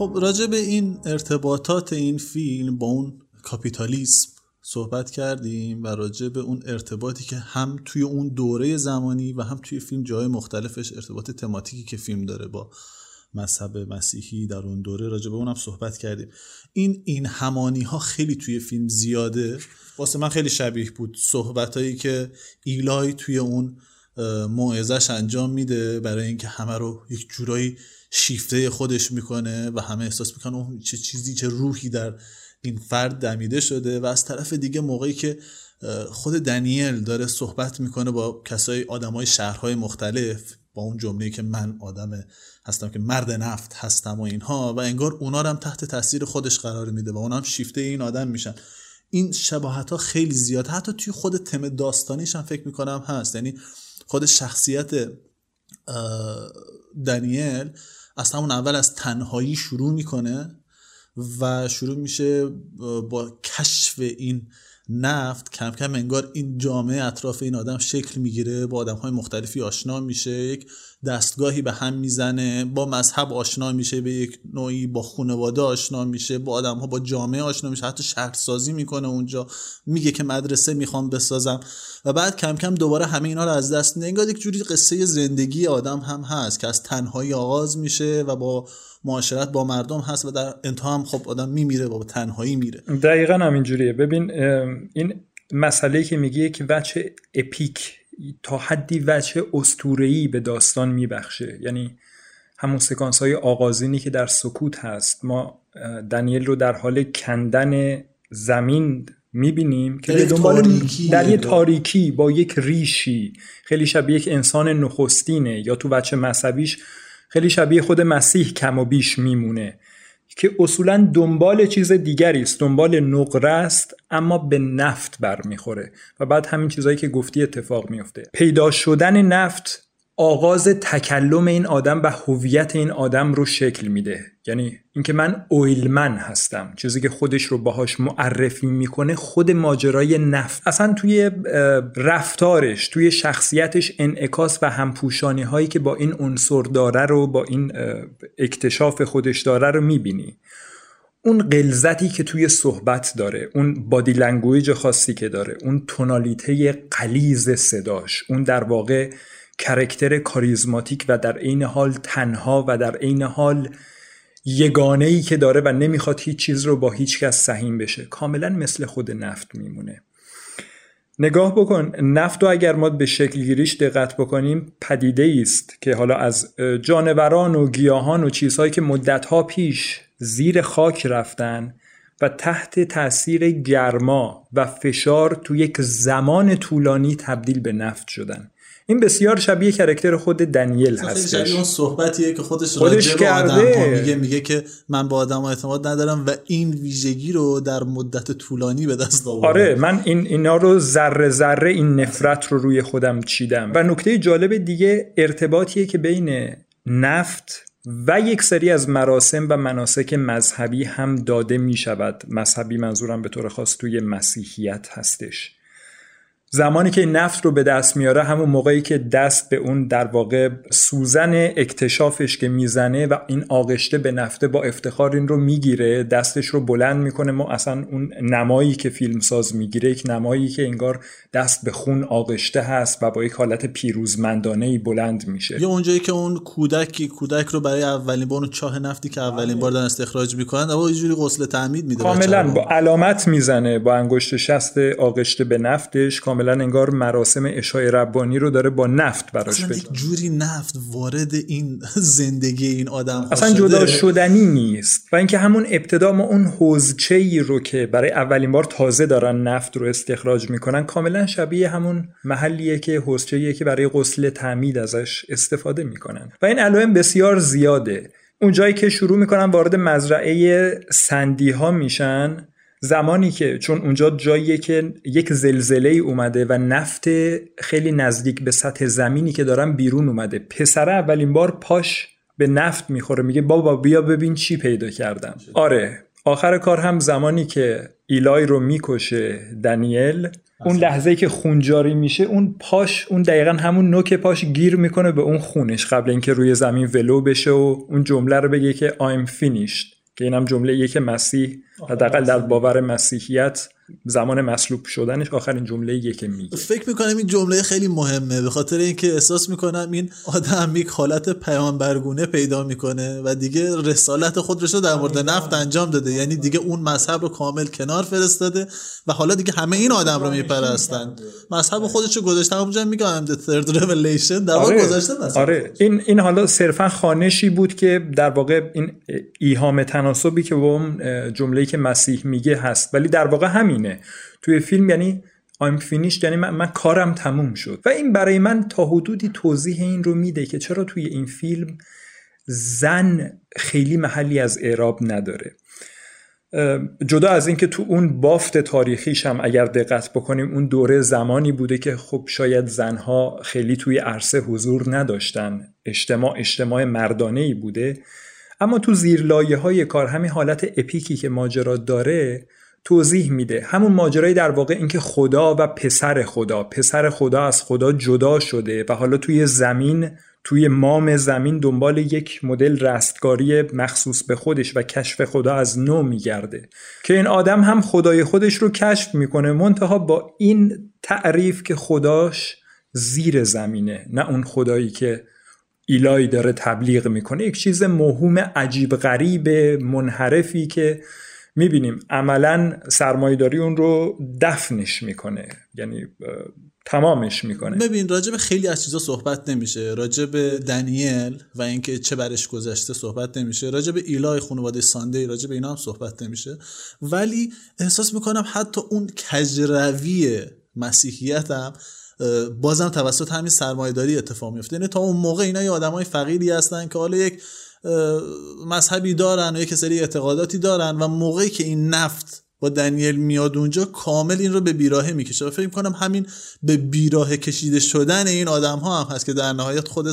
خب راجع به این ارتباطات این فیلم با اون کاپیتالیسم صحبت کردیم و راجع به اون ارتباطی که هم توی اون دوره زمانی و هم توی فیلم جای مختلفش ارتباط تماتیکی که فیلم داره با مذهب مسیحی در اون دوره راجع به اونم صحبت کردیم. این این همانی ها خیلی توی فیلم زیاده. واسه من خیلی شبیه بود صحبت که ایلای توی اون موعظش انجام میده برای اینکه همه رو یک جورایی شیفته خودش می‌کنه و همه احساس می‌کنه اون چه چیزی چه روحی در این فرد دمیده شده و از طرف دیگه موقعی که خود دنیل داره صحبت می‌کنه با کسای آدمای شهرهای مختلف با اون جمله که من آدم هستم که مرد نفت هستم و اینها و انگار اونا هم تحت تاثیر خودش قرار میده و اونا هم شیفته این آدم میشن. این شباهت ها خیلی زیاد حتی توی خود تم داستانیش هم فکر می‌کنم هست. یعنی خود شخصیت دنیل از همون اول از تنهایی شروع می‌کنه و شروع میشه با کشف این نفت کم کم انگار این جامعه اطراف این آدم شکل می‌گیره با آدم های مختلفی آشنا میشه یک دستگاهی به هم می‌زنه با مذهب آشنا میشه به یک نوعی با خانواده آشنا میشه با آدم ها با جامعه آشنا میشه حتی شهرسازی می‌کنه اونجا میگه که مدرسه می‌خوام بسازم. و بعد کم کم دوباره همه اینا رو از دست میده. یک جوری قصه زندگی آدم هم هست که از تنهایی آغاز میشه و با معاشرت با مردم هست و در انتها هم خب آدم میمیره با تنهایی میره. دقیقا همین جوریه ببین این مسئله که میگه که بچه اپیک. تا حدی وجه استورهی به داستان میبخشه. یعنی همون سکانس های آغازینی که در سکوت هست ما دنیل رو در حال کندن زمین می‌بینیم که در, دنبال در یه تاریکی با یک ریشی. خیلی شبیه یک انسان نخستینه یا تو بچه مذهبیش خیلی شبیه خود مسیح کم و بیش میمونه. که اصولا دنبال چیز دیگری است دنبال نقره است اما به نفت برمیخوره. و بعد همین چیزهایی که گفتی اتفاق میفته پیدا شدن نفت آغاز تکلم این آدم و هویت این آدم رو شکل میده. یعنی اینکه من اویلمن هستم. چیزی که خودش رو باهاش معرفی می‌کنه خود ماجرای نفت. اصلا توی رفتارش توی شخصیتش انعکاس و همپوشانی هایی که با این عنصر داره رو با این اکتشاف خودش داره رو می‌بینی. اون غلظتی که توی صحبت داره اون body language خاصی که داره اون تونالیته غلیظ صداش اون در واقع character کاریزماتیک و در عین حال تنها و در عین حال یگانه ای که داره و نمی‌خواد هیچ چیز رو با هیچ کس سهیم بشه. کاملا مثل خود نفت میمونه. نگاه بکن نفت رو اگر ما به شکل گیریش دقت بکنیم پدیده است که حالا از جانوران و گیاهان و چیزهایی که مدتها پیش زیر خاک رفتن و تحت تاثیر گرما و فشار تو یک زمان طولانی تبدیل به نفت شدن. این بسیار شبیه کرکتر خود دنیل هستش. خیلی اون صحبتیه که خودش, خودش کرده. میگه میگه که من با آدم اعتماد ندارم و این ویژگی رو در مدت طولانی به دست آوردم. آره من این اینا رو ذره ذره این نفرت رو روی خودم چیدم. و نکته جالب دیگه ارتباطیه که بین نفت و یک سری از مراسم و مناسک مذهبی هم داده می شود مذهبی منظورم به طور خاص توی مسیحیت هستش. زمانی که این نفت رو به دست میاره همون موقعی که دست به اون در واقع سوزن اکتشافش که می‌زنه و این آغشته به نفته با افتخار این رو می‌گیره دستش رو بلند می‌کنه. ما اصلا اون نمایی که فیلمساز می‌گیره یک نمایی که انگار دست به خون آغشته هست و با یک حالت پیروزمندانه ای بلند میشه. یا اونجایی که اون کودکی کودک رو برای اولین بار اون چاه نفتی که اولین بار دارن استخراج می‌کنن و یه جوری غسل تعمید میده کاملا با علامت می‌زنه با انگشت شست آغشته به نفتش کاملا انگار مراسم اشای ربانی رو داره با نفت براش بده یک جوری نفت وارد این زندگی این آدم اصلا جدا شدنی نیست. و اینکه همون ابتدا ما اون حوزچه ای رو که برای اولین بار تازه دارن نفت رو استخراج می‌کنن کاملا شبیه همون محلیه که حوزچه که برای غسل تعمید ازش استفاده می‌کنن. و این علائم بسیار زیاده. اون جایی که شروع می‌کنن وارد مزرعه سندی ها میشن زمانی که چون اونجا جاییه که یک زلزله ای اومده و نفت خیلی نزدیک به سطح زمینی که دارن بیرون اومده. پسره اولین بار پاش به نفت می‌خوره میگه بابا بیا ببین چی پیدا کردم. آره آخر کار هم زمانی که ایلای رو می‌کشه دنیل اون لحظه که خونجاری میشه اون پاش اون دقیقا همون نوک پاش گیر می‌کنه به اون خونش قبل اینکه روی زمین ولو بشه و اون جمله رو بگه که I'm finished که اینم جمله یک مسیح حداقل در باور مسیحیت زمان مصلوب شدنش آخرین جمله یه که میگه. فکر می‌کنم این جمله خیلی مهمه به خاطر اینکه احساس می‌کنم این آدم یک حالت پیامبرگونه پیدا می‌کنه و دیگه رسالت خودش رو در مورد نفت انجام داده. یعنی دیگه اون مذهب رو کامل کنار فرستاده و حالا دیگه همه این آدم رو میپرستن. مذهب خودش رو گذاشته اونجا میگم the third revelation در آره. گذاشته آره. این این حالا صرفا خانشی بود که در واقع این ایهام تناسبی که با اون جمله‌ای که مسیح میگه هست. ولی در واقع همین توی فیلم یعنی I'm finished یعنی من, من, کارم تموم شد. و این برای من تا حدودی توضیح این رو میده که چرا توی این فیلم زن خیلی محلی از اعراب نداره. جدا از اینکه تو اون بافت تاریخیش هم اگر دقت بکنیم اون دوره زمانی بوده که خب شاید زنها خیلی توی عرصه حضور نداشتن. اجتماع اجتماع مردانه ای بوده. اما تو زیرلایه های کار همین حالت اپیکی که ماجرا داره توضیح میده. همون ماجرای در واقع اینکه خدا و پسر خدا پسر خدا از خدا جدا شده و حالا توی زمین توی مام زمین دنبال یک مدل رستگاری مخصوص به خودش و کشف خدا از نو میگرده. که این آدم هم خدای خودش رو کشف می‌کنه منتها با این تعریف که خداش زیر زمینه نه اون خدایی که ایلای داره تبلیغ می‌کنه یک چیز موهوم عجیب غریب منحرفی که می‌بینیم. عملا سرمایداری اون رو دفنش می‌کنه یعنی تمامش می‌کنه. ببین راجب خیلی از چیزا صحبت نمیشه. راجب دنیل و اینکه چه برش گذشته صحبت نمیشه. راجب ایلای خانواده ساندی راجب اینا هم صحبت نمیشه. ولی احساس می‌کنم حتی اون کجروی مسیحیت هم بازم توسط همین سرمایه‌داری اتفاق میفته یعنی تا اون موقع اینا یه آدمای فقیری هستن که حالا یک مذهبی دارن و یک سری اعتقاداتی دارن و موقعی که این نفت با دنیل میاد اونجا کامل این رو به بیراهه می‌کشه و فکر کنم همین به بیراهه کشیده شدن این آدم ها هم هست که در نهایت خود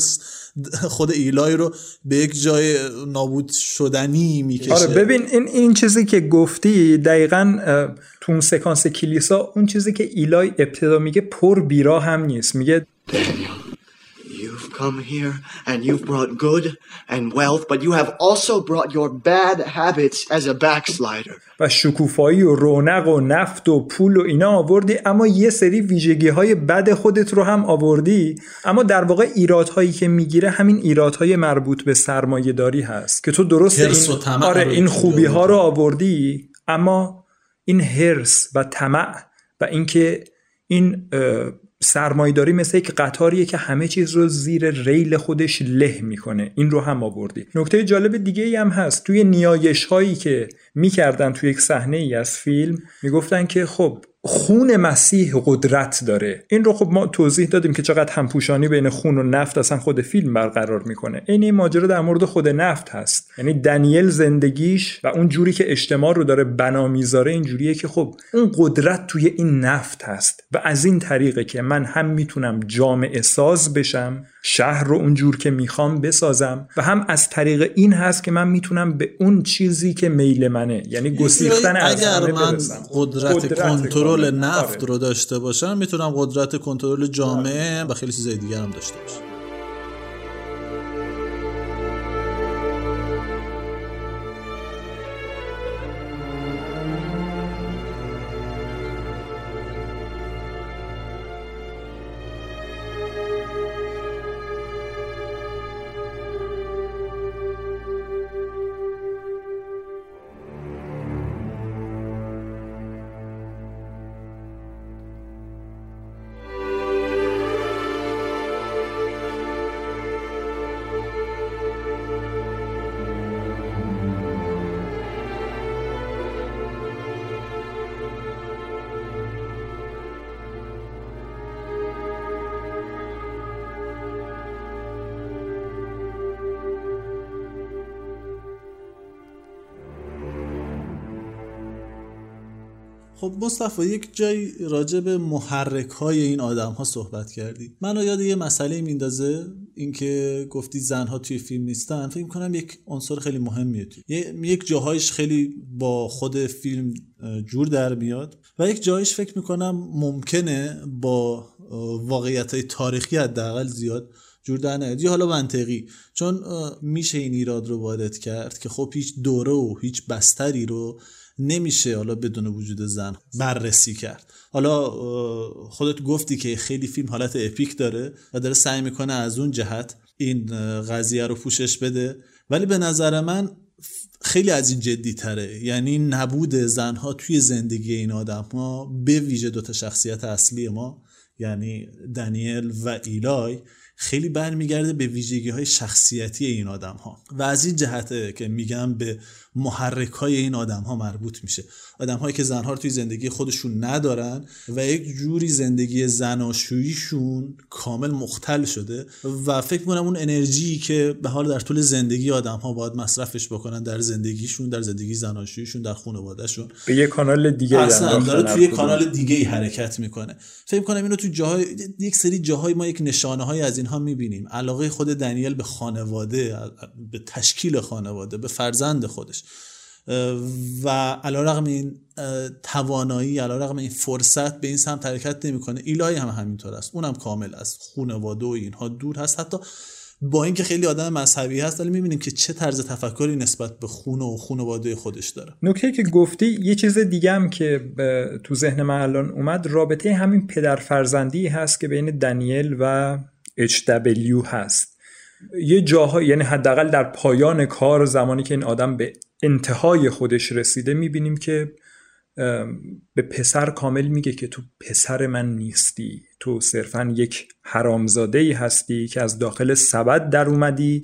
خود ایلای رو به یک جای نابود شدنی می‌کشه. آره ببین این این چیزی که گفتی دقیقا تو اون سکانس کلیسا اون چیزی که ایلای ابتدا میگه پر بیراه هم نیست. میگه You've come here and you've brought good and wealth, but you have also brought your bad habits as a backslider. و شکوفایی و رونق و نفت و پول و اینا آوردی اما یه سری ویژگی های بد خودت رو هم آوردی اما در واقع ایرادهایی که می‌گیره همین ایرادهای مربوط به سرمایه داری هست که تو درست این, آره این خوبی ها رو آوردی اما این هرس و طمع و اینکه این سرمایداری مثل یک قطاریه که همه چیز رو زیر ریل خودش له می‌کنه. این رو هم آوردی. نکته جالب دیگه ای هم هست. توی نیایش هایی که می‌کردن توی یک صحنه ای از فیلم می‌گفتن که خب خون مسیح قدرت داره. این رو خب ما توضیح دادیم که چقدر همپوشانی بین خون و نفت اصلا خود فیلم برقرار می‌کنه. این این ماجرا در مورد خود نفت هست. یعنی دنیل زندگیش و اون جوری که اجتماع رو داره بنا می‌ذاره این جوریه که خب اون قدرت توی این نفت هست. و از این طریقه که من هم می‌تونم جامعه ساز بشم شهر رو اونجور که می‌خوام بسازم و هم از طریق این هست که من می‌تونم به اون چیزی که میل منه یعنی گسیختن از اگر من قدرت, قدرت کنترل نفت رو داشته باشم می‌تونم قدرت کنترل جامعه و خیلی چیزای دیگر هم داشته باشم. خب مصطفی یک جای راجع به محرک های این آدم ها صحبت کردی. منو یاد یه مسئله میندازه اینکه گفتی زنها توی فیلم نیستن. فکر کنم یک عنصر خیلی مهمیه توی. یک جاهایش خیلی با خود فیلم جور در میاد. و یک جایش فکر می‌کنم ممکنه با واقعیت های تاریخی حداقل زیاد جور در نیاد. یا حالا منطقی. چون میشه این ایراد رو وارد کرد که خب هیچ دوره و هیچ بستری رو نمیشه حالا بدون وجود زن بررسی کرد. حالا خودت گفتی که خیلی فیلم حالت اپیک داره و داره سعی می‌کنه از اون جهت این قضیه رو پوشش بده. ولی به نظر من خیلی از این جدی تره. یعنی نبود زنها توی زندگی این آدم ها به ویژه دوتا شخصیت اصلی ما یعنی دنیل و ایلای خیلی برمیگرده به ویژگی های شخصیتی این آدم ها. و از این جهته که میگم به محرک های این آدم ها مربوط میشه. آدم هایی که زنها رو توی زندگی خودشون ندارن و یک جوری زندگی زناشوییشون کامل مختل شده و فکر می‌کنم اون انرژی که به حال در طول زندگی آدم ها باید مصرفش بکنن در زندگیشون در زندگی زناشوییشون در خانوادهشون. به یه کانال دیگه اصلا داره توی کانال دیگه ای حرکت می‌کنه. فکر کنم اینو تو جاهای یک سری جاهای ما یک نشانه های از اینها می‌بینیم. علاقه خود دنیل به خانواده به تشکیل خانواده به فرزند خودش. و علیرغم این توانایی علیرغم این فرصت به این سمت حرکت نمی‌کنه. ایلای هم همینطور است. اونم کامل از خانواده و اینها دور هست. حتی با اینکه خیلی آدم مذهبی هست ولی می‌بینیم که چه طرز تفکری نسبت به خونه و خانواده خودش داره. نکته که گفتی یه چیز دیگه هم که تو ذهن من الان اومد رابطه همین پدر فرزندی هست که بین دنیل و HW هست. یه جاها یعنی حداقل در پایان کار زمانی که این آدم به انتهای خودش رسیده می‌بینیم که به پسر کاملا میگه که تو پسر من نیستی. تو صرفا یک حرامزاده ای هستی که از داخل سبد در اومدی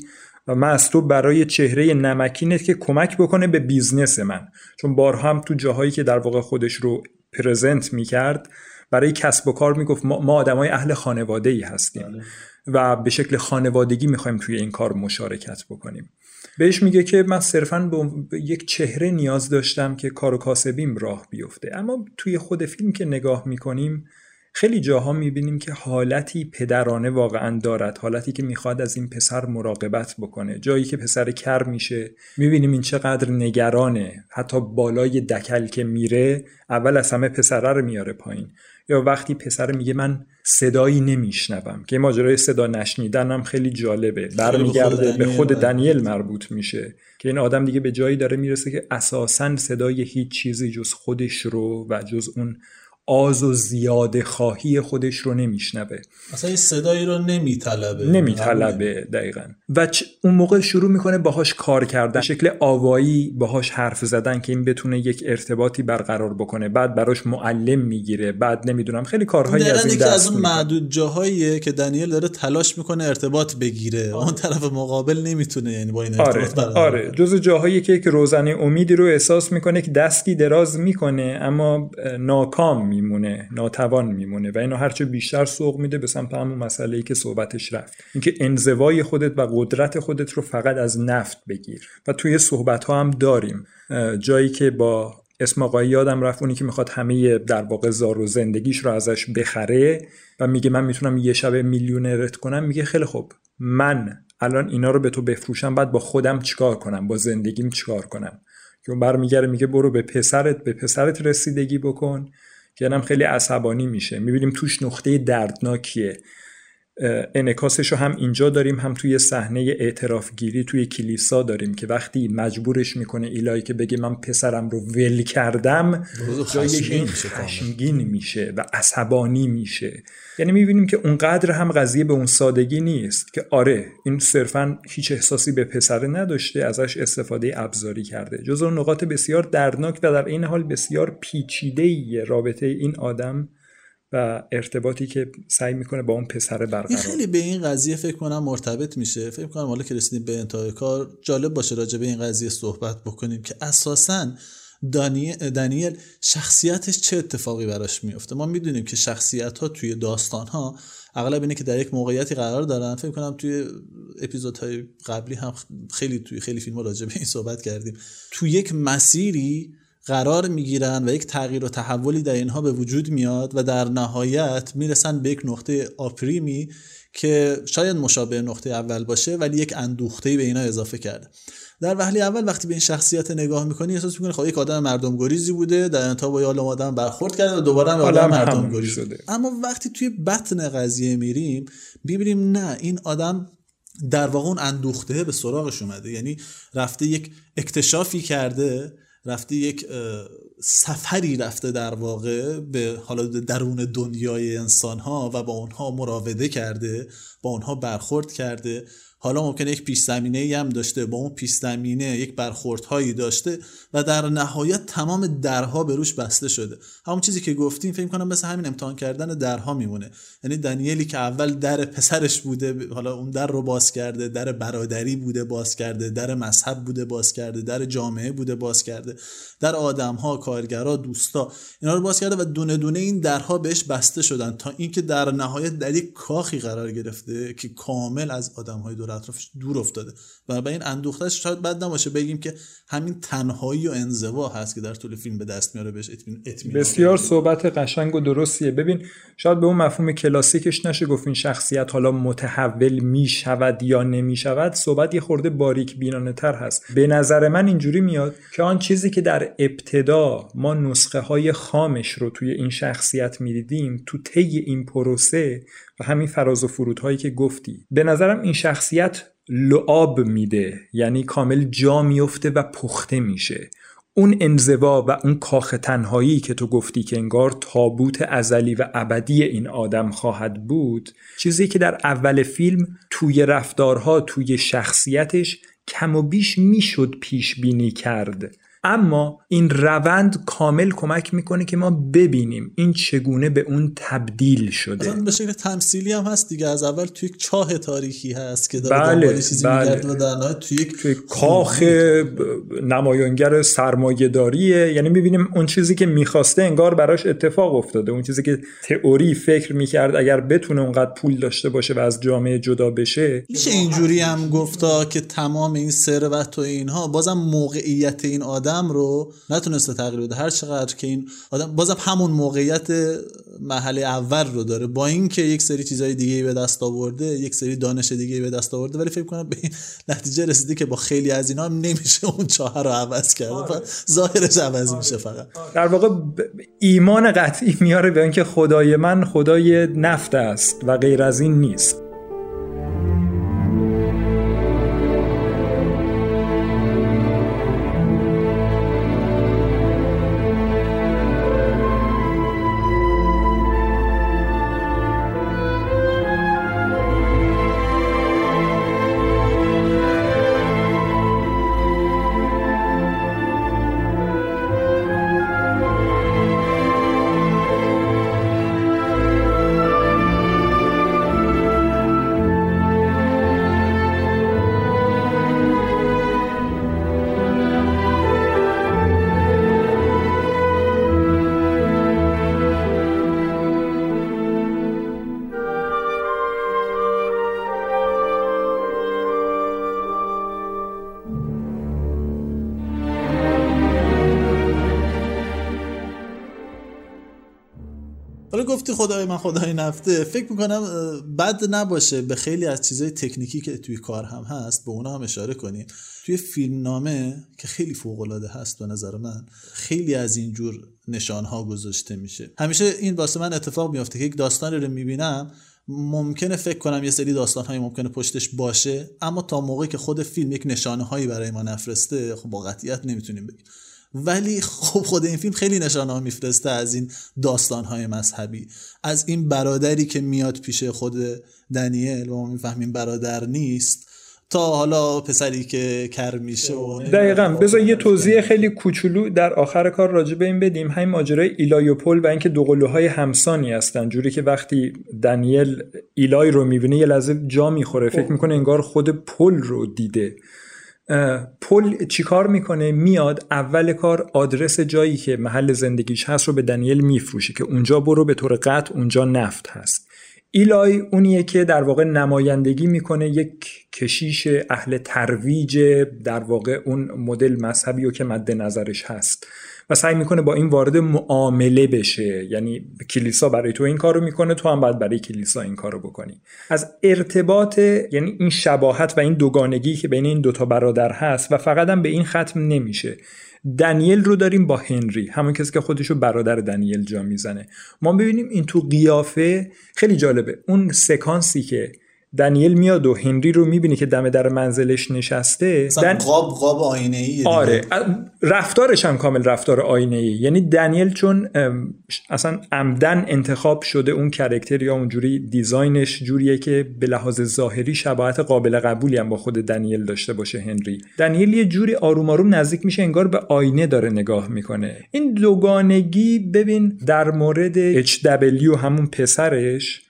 و من از تو برای چهره نمکینت که کمک بکنه به business من. چون بارها هم تو جاهایی که در واقع خودش رو present می‌کرد برای کسب و کار می‌گفت ما, ما آدمای اهل خانواده ای هستیم بله. و به شکل خانوادگی می‌خوایم توی این کار مشارکت بکنیم. بهش میگه که من صرفا به یک چهره نیاز داشتم که کار و کاسبیم راه بیفته. اما توی خود فیلم که نگاه می‌کنیم خیلی جاها می‌بینیم که حالتی پدرانه واقعا دارد. حالتی که می‌خواد از این پسر مراقبت بکنه. جایی که پسر کر میشه می‌بینیم این چقدر نگرانه. حتی بالای دکل که میره اول از همه پسره رو میاره پایین. یا وقتی پسر میگه من صدایی نمیشنوم. که ماجرای صدا نشنیدن خیلی جالبه. برمیگرده به خود دنیل مربوط میشه. که این آدم دیگه به جایی داره می‌رسه که اساسا صدای هیچ چیزی جز خودش رو و جز اون آز و زیاده خواهی خودش رو نمیشنوه. اصلا این صدایی رو نمیطلبه. نمیطلبه دقیقا. و اون موقع شروع می‌کنه باهاش کار کردن. شکل آوایی باهاش حرف زدن که این بتونه یک ارتباطی برقرار بکنه. بعد براش معلم می‌گیره. بعد نمی‌دونم خیلی کارهایی از این از اون معدود جاهاییه که دنیل داره تلاش می‌کنه ارتباط بگیره. اون طرف مقابل نمی‌تونه یعنی با این ارتباط آره. آره. جز جاهایی که یک روزنه امیدی رو احساس می‌کنه که دستی دراز می‌کنه اما ناکام میمونه ناتوان میمونه و اینو هرچه بیشتر سوق میده به سمت همون مسئله ای که صحبتش رفت. اینکه انزوای خودت و قدرت خودت رو فقط از نفت بگیر. و توی صحبت ها هم داریم. جایی که با اسم آقایی یادم رفت اونی که می‌خواد همه در واقع زار و زندگیش رو ازش بخره و میگه من می‌تونم یه شب میلیونرت کنم میگه خیلی خوب. من الان اینا رو به تو بفروشم بعد با خودم چیکار کنم؟ با زندگیم چیکار کنم؟ که اون برمیگره میگه برو به پسرت به پسرت رسیدگی بکن. که خیلی عصبانی میشه. می‌بینیم توش نقطه دردناکیه. انکاسش رو هم اینجا داریم هم توی صحنه اعتراف گیری توی کلیسا داریم که وقتی مجبورش می‌کنه ایلای که بگه من پسرم رو ول کردم جایی خشمگین میشه و عصبانی میشه. یعنی می‌بینیم که اونقدر هم قضیه به اون سادگی نیست که آره این صرفا هیچ احساسی به پسره نداشته ازش استفاده ابزاری کرده. جز اون نقاط بسیار دردناک و در این حال بسیار پیچیده رابطه این آدم و ارتباطی که سعی می‌کنه با اون پسر برقرار خیلی به این قضیه فکر کنم مرتبط میشه. فکر کنم حالا که رسیدیم به انتهای کار جالب باشه راجع به این قضیه صحبت بکنیم که اساسا دانیل شخصیتش چه اتفاقی براش میفته ما می‌دونیم که شخصیت ها توی داستان ها اغلب اینه که در یک موقعیتی قرار دارن. فکر کنم توی اپیزودهای قبلی هم خیلی توی خیلی فیلم راجع به این صحبت کردیم. توی یک مسیری قرار می‌گیرن و یک تغییر و تحولی در اینها به وجود میاد و در نهایت می‌رسن به یک نقطه آپریمی که شاید مشابه نقطه اول باشه ولی یک اندوخته به اینا اضافه کرده. در وهله اول وقتی به این شخصیت نگاه می‌کنی احساس می‌کنی خب یک آدم مردم گریزی بوده در انتها با یه آدم برخورد کرده و دوباره به آدم مردم گریز شده. اما وقتی توی بطن قضیه میریم می‌بینیم نه این آدم در واقع اون اندوخته به سراغش اومده. یعنی رفته یک اکتشافی کرده رفته یک سفری رفته در واقع به حالا درون دنیای انسان ها و با اونها مراوده کرده با اونها برخورد کرده. حالا ممکنه یک پیش زمینه هم داشته با اون پیش زمینه یک برخوردهایی داشته و در نهایت تمام درها به روش بسته شده. همون چیزی که گفتیم فکر کنم مثل همین امتحان کردن درها میمونه. یعنی دانیلی که اول در پسرش بوده حالا اون در رو باز کرده در برادری بوده باز کرده در مذهب بوده باز کرده در جامعه بوده باز کرده در آدم ها کارگرا دوستا اینا رو باز کرده و دونه دونه این درها بهش بسته شدن تا اینکه در نهایت در یک کاخی قرار گرفته که کامل از آدم های دور اطرافش دور افتاده. و به این اندوختش شاید بد نباشه. بگیم که همین تنهایی و انزوا هست که در طول فیلم به دست میاره بهش اطمینان بسیار صحبت قشنگ و درستیه. ببین شاید به اون مفهوم کلاسیکش نشه گفت این شخصیت حالا متحول می‌شود یا نمی‌شود. صحبت یه خورده باریک بینانه تر هست. به نظر من اینجوری میاد که آن چیزی که در ابتدا ما نسخه های خامش رو توی این شخصیت می‌دیدیم تو طی این پروسه و همین فراز و فرودهایی که گفتی. به نظرم این شخصیت لعاب میده یعنی کامل جا میفته و پخته میشه. اون انزوا و اون کاخ تنهایی که تو گفتی که انگار تابوت ازلی و ابدی این آدم خواهد بود چیزی که در اول فیلم توی رفتارها توی شخصیتش کم و بیش می‌شد پیش بینی کرد. اما این روند کامل کمک می‌کنه که ما ببینیم این چگونه به اون تبدیل شده. به شکل تمثیلی هم هست دیگه. از اول توی یک چاه تاریخی هست که داره بله چیزی بله. و در توی یک توی کاخ نمایانگر سرمایه‌داریه. یعنی می‌بینیم اون چیزی که می‌خواسته انگار براش اتفاق افتاده. اون چیزی که تئوری فکر می‌کرد اگر بتونه اونقدر پول داشته باشه و از جامعه جدا بشه. میشه اینجوری هم گفتا که تمام این ثروت و اینها بازم موقعیت این آدم آدم رو نتونسته تغییر بده. هر چقدر که این آدم بازم همون موقعیت محله اول رو داره. با اینکه یک سری چیزای دیگه به دست آورده یک سری دانش دیگه به دست آورده ولی فکر کنم به این نتیجه رسیده که با خیلی از اینا هم نمیشه اون چهار رو عوض کرد. آره. ظاهرش عوض آره. میشه فقط. در واقع ایمان قطعی میاره به اینکه خدای من خدای نفت است و غیر از این نیست. خدای نفته. فکر می‌کنم بد نباشه به خیلی از چیزهای تکنیکی که توی کار هم هست به اونا هم اشاره کنیم. توی فیلم نامه که خیلی فوق هست به نظر من خیلی از اینجور نشان ها گذاشته میشه. همیشه این واسه من اتفاق میافته که یک داستان رو می‌بینم ممکنه فکر کنم یه سری داستان های ممکنه پشتش باشه اما تا موقعی که خود فیلم یک نشانه هایی برای ما نفرسته خب با قطعیت نمی‌تونیم بگیم. ولی خب خود این فیلم خیلی نشانه ها میفرسته از این داستان های مذهبی. از این برادری که میاد پیش خود دنیل و ما می‌فهمیم برادر نیست تا حالا پسری که کر میشه و دقیقا. بذار یه توضیح خیلی کوچولو در آخر کار راجع به این بدیم. همین ماجرای ایلای و پل و اینکه دو قلوهای همسانی هستن. جوری که وقتی دنیل ایلای رو می‌بینه یه لحظه جا می‌خوره. فکر می‌کنه انگار خود پل رو دیده. پل چیکار می‌کنه؟ میاد اول کار آدرس جایی که محل زندگیش هست رو به دنیل میفروشه که اونجا برو به طور قطع اونجا نفت هست. ایلای اونیه که در واقع نمایندگی می‌کنه یک کشیش اهل ترویج در واقع اون مدل مذهبی رو که مد نظرش هست. و سعی می‌کنه با این وارد معامله بشه. یعنی کلیسا برای تو این کارو می‌کنه تو هم باید برای کلیسا این کارو بکنی. از ارتباط یعنی این شباهت و این دوگانگی که بین این دوتا برادر هست و فقط هم به این ختم نمیشه. دنیل رو داریم با هنری همون کسی که خودشو برادر دنیل جا می‌زنه. ما ببینیم این تو قیافه خیلی جالبه. اون سکانسی که دنیل میاد و هنری رو می‌بینی که دم در منزلش نشسته دن... قاب قاب آینه ای آره رفتارش هم کامل رفتار آینه ای یعنی دنیل چون اصلا عمدن انتخاب شده اون کرکتر یا اونجوری دیزاینش جوریه که به لحاظ ظاهری شباهت قابل قبولی هم با خود دنیل داشته باشه هنری. دنیل یه جوری آروم آروم نزدیک میشه انگار به آینه داره نگاه می‌کنه. این دوگانگی ببین در مورد HW همون پسرش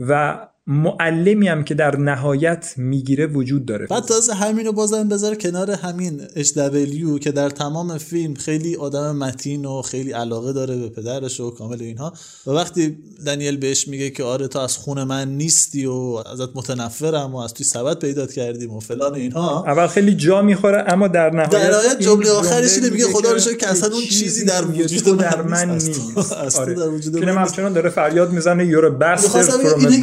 و معلمی هم که در نهایت می‌گیره وجود داره. بعد تازه همینو بازم بذاره کنار همین HW که در تمام فیلم خیلی آدم متین و خیلی علاقه داره به پدرش و کامل اینها. و وقتی دنیل بهش میگه که آره تو از خون من نیستی و ازت متنفرم و از توی سبد پیدا کردیم و فلان اینها. اول خیلی جا می‌خوره اما در نهایت در نهایت جمله آخرش اینه میگه خدا رو که اصلا اون چیزی در وجود در من نیست. آره. در وجود من همچنان داره فریاد می‌زنه یور باستر فروم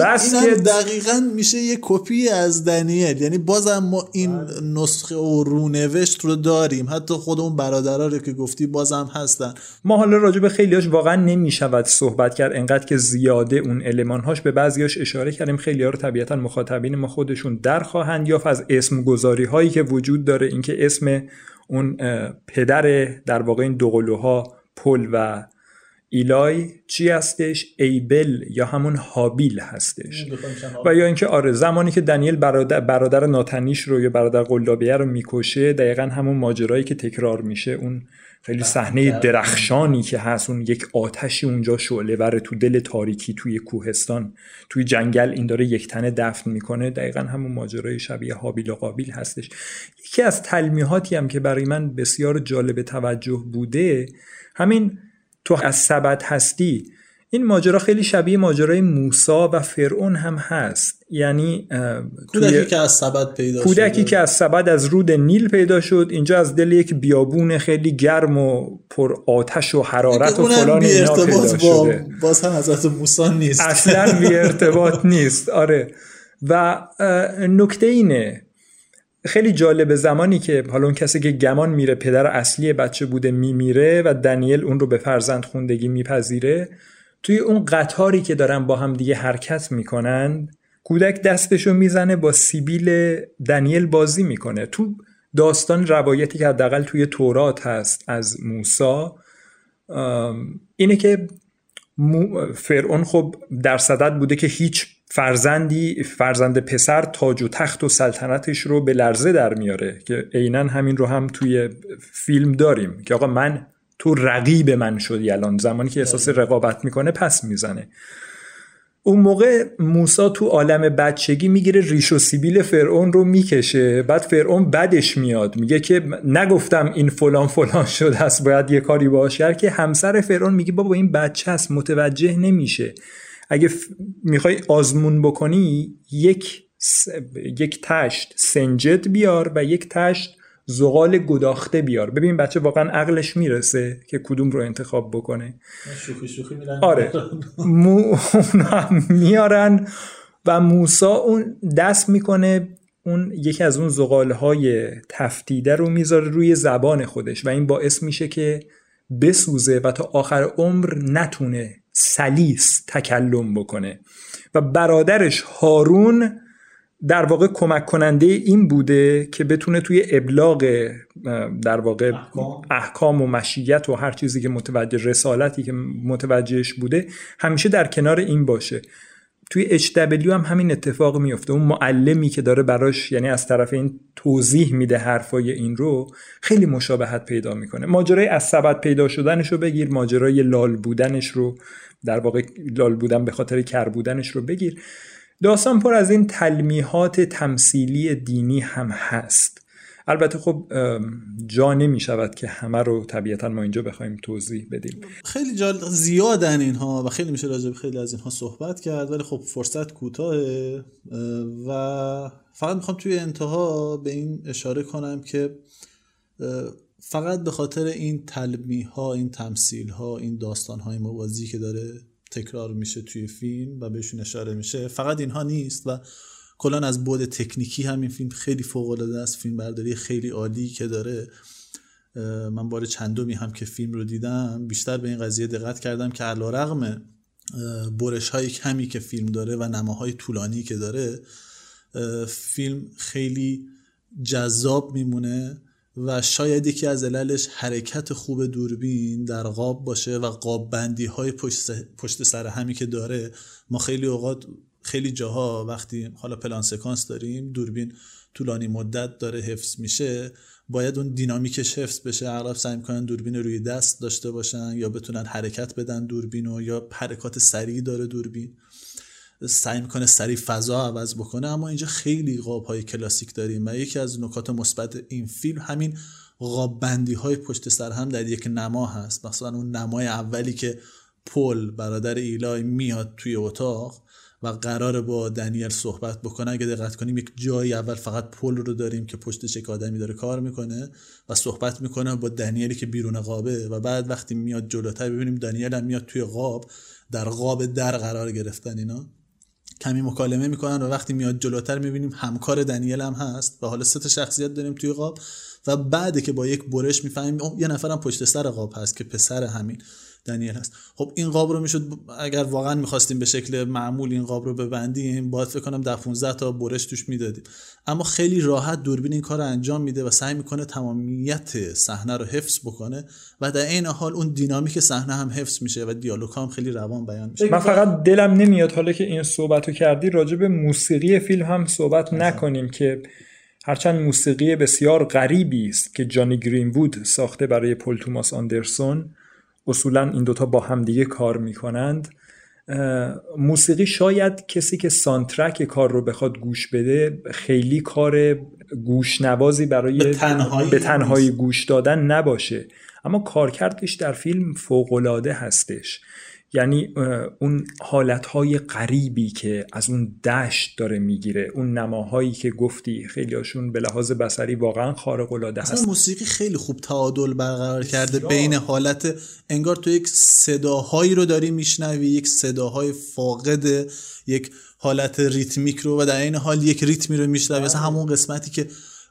دقیقا میشه یه کپی از دنیل. یعنی بازم ما این نسخه و رونوشت رو داریم. حتی خود اون برادرها رو که گفتی بازم هستن. ما حالا راجع به خیلیاش واقعا نمی‌شود صحبت کرد. انقدر که زیاده اون المانهاش به بعضیاش اشاره کردیم. خیلی ها رو طبیعتا مخاطبین ما خودشون در خواهند یافت. از اسم گذاری هایی که وجود داره اینکه اسم اون پدر در واقع این دوقلوها پل و ایلای چی هستش؟ ایبل یا همون هابیل هستش. و یا اینکه آره زمانی که دنیل برادر, برادر ناتنیش رو یا برادر قلابیه رو می‌کشه دقیقا همون ماجرایی که تکرار میشه. اون خیلی بله، صحنه. درخشانی که هست اون یک آتشی اونجا شعله ور تو دل تاریکی توی کوهستان توی جنگل این داره یک تنه دفن می‌کنه. دقیقا همون ماجرای شبیه هابیل و قابیل هستش. یکی از تلمیحاتی هم که برای من بسیار جالب توجه بوده همین تو از سبد هستی. این ماجرا خیلی شبیه ماجرای موسا و فرعون هم هست. یعنی کودکی که از سبد پیدا کودکی که از سبد از رود نیل پیدا شد. اینجا از دل یک بیابون خیلی گرم و پر آتش و حرارت و فلان اینا پیدا شده. باز هم حضرت موسی نیست. اصلا بی ارتباط نیست. آره. و نکته اینه خیلی جالب زمانی که حالا اون کسی که گمان میره پدر اصلی بچه بوده میمیره و دنیل اون رو به فرزند خوندگی میپذیره توی اون قطاری که دارن با هم دیگه حرکت می‌کنن کودک دستشو می‌زنه با سیبیل دنیل بازی می‌کنه. تو داستان روایتی که حداقل توی تورات هست از موسا اینه که فرعون خب در صدد بوده که هیچ فرزندی فرزند پسر تاج و تخت و سلطنتش رو به لرزه در میاره که عینا همین رو هم توی فیلم داریم که آقا من تو رقیب من شدی الان. زمانی که احساس رقابت می‌کنه پس می‌زنه. اون موقع موسا تو عالم بچگی می‌گیره ریش و سیبیل فرعون رو می‌کشه. بعد فرعون بدش میاد. میگه که نگفتم این فلان فلان شده است باید یه کاری باش کرد. که همسر فرعون میگه بابا این بچه است متوجه نمیشه. اگه ف... می‌خوای آزمون بکنی یک س... یک تشت سنجد بیار و یک تشت زغال گداخته بیار. ببین بچه واقعا عقلش می‌رسه که کدوم رو انتخاب بکنه. شوخی شوخی میرن آره. مو هم میارن و موسا اون دست می‌کنه اون یکی از اون زغاله های تفتیده رو می‌ذاره روی زبان خودش و این باعث میشه که بسوزه و تا آخر عمر نتونه سلیس تکلم بکنه و برادرش هارون در واقع کمک کننده این بوده که بتونه توی ابلاغ در واقع احکام. و مشیت و هر چیزی که متوجه رسالتی که متوجهش بوده همیشه در کنار این باشه توی HW هم همین اتفاق میفته. اون معلمی که داره براش یعنی از طرف این توضیح میده حرفای این رو خیلی مشابهت پیدا می‌کنه. ماجرای از سبد پیدا شدنش رو بگیر ماجرای لال بودنش رو در واقع لال بودن به خاطر کر بودنش رو بگیر. داستان پر از این تلمیحات تمثیلی دینی هم هست. البته خب جا نمی شود که همه رو طبیعتا ما اینجا بخوایم توضیح بدیم. خیلی جال زیادن اینها و خیلی میشه راجع به خیلی از اینها صحبت کرد ولی خب فرصت کوتاهه. و فقط می‌خوام توی انتها به این اشاره کنم که فقط به خاطر این تلمیح ها این تمثیل ها این داستان های موازی که داره تکرار میشه توی فیلم و بهشون اشاره میشه فقط اینها نیست و کلا از بود تکنیکی همین فیلم خیلی فوق العاده است. فیلم برداری خیلی عالی که داره. من بار چندمی هم که فیلم رو دیدم بیشتر به این قضیه دقت کردم که علیرغم برش های کمی که فیلم داره و نماهای طولانی که داره فیلم خیلی جذاب میمونه و شاید یکی از عللش حرکت خوب دوربین در قاب باشه و قاب بندی های پشت سر همی که داره. ما خیلی اوقات خیلی جاها وقتی حالا پلان سکانس داریم دوربین طولانی مدت داره حفظ میشه. باید اون دینامیکش حفظ بشه. اغلب سعی می‌کنن دوربین روی دست داشته باشن یا بتونن حرکت بدن دوربین و یا حرکات سریع داره دوربین. سعی می‌کنه سریع فضا عوض بکنه. اما اینجا خیلی قاب های کلاسیک داریم و یکی از نکات مثبت این فیلم همین قاب بندی های پشت سر هم در یک نما هست. مثلا اون نمای اولی که پل برادر ایلای میاد توی اتاق. و قرار با دنیل صحبت بکنه. اگه دقت کنیم یک جایی اول فقط پل رو داریم که پشتش یک آدمی داره کار می‌کنه و صحبت می‌کنه با دنیلی که بیرون قابه و بعد وقتی میاد جلوتر ببینیم دنیل هم میاد توی قاب در قاب در قرار گرفتن اینا. کمی مکالمه می‌کنن و وقتی میاد جلوتر می‌بینیم همکار دنیل هم هست و حالا سه تا شخصیت داریم توی قاب و بعد که با یک برش می‌فهمیم یه نفرم پشت سر قاب هست که پسر همین. دنیل هست. خب این قاب رو می‌شد اگر واقعا می‌خواستیم به شکل معمول این قاب رو ببندیم باید فکر کنم در 15 تا برش توش می‌دادیم. اما خیلی راحت دوربین این کار رو انجام میده و سعی می‌کنه تمامیت صحنه رو حفظ بکنه و در این حال اون دینامیک صحنه هم حفظ میشه و دیالوگ هم خیلی روان بیان میشه. من فقط دلم نمیاد حالا که این صحبت رو کردی راجع به موسیقی فیلم هم صحبت نکنیم که هرچند موسیقی بسیار غریبی است که جانی گرین وود ساخته برای پل توماس آندرسون اصولا این دوتا با همدیگه کار می‌کنند. موسیقی شاید کسی که سانترک کار رو بخواد گوش بده خیلی کار گوشنوازی برای به تنهایی, به تنهایی گوش دادن نباشه. اما کارکردش در فیلم فوقالعاده هستش. یعنی اون حالتهای غریبی که از اون دشت داره می‌گیره اون نماهایی که گفتی خیلی هاشون به لحاظ بسری واقعا خارق العاده هست موسیقی خیلی خوب تعادل برقرار کرده بین حالت انگار تو یک صداهایی رو داری میشنوی یک صداهای فاقد یک حالت ریتمیک رو و در این حال یک ریتمی رو میشنوی. مثلا همون قسمتی که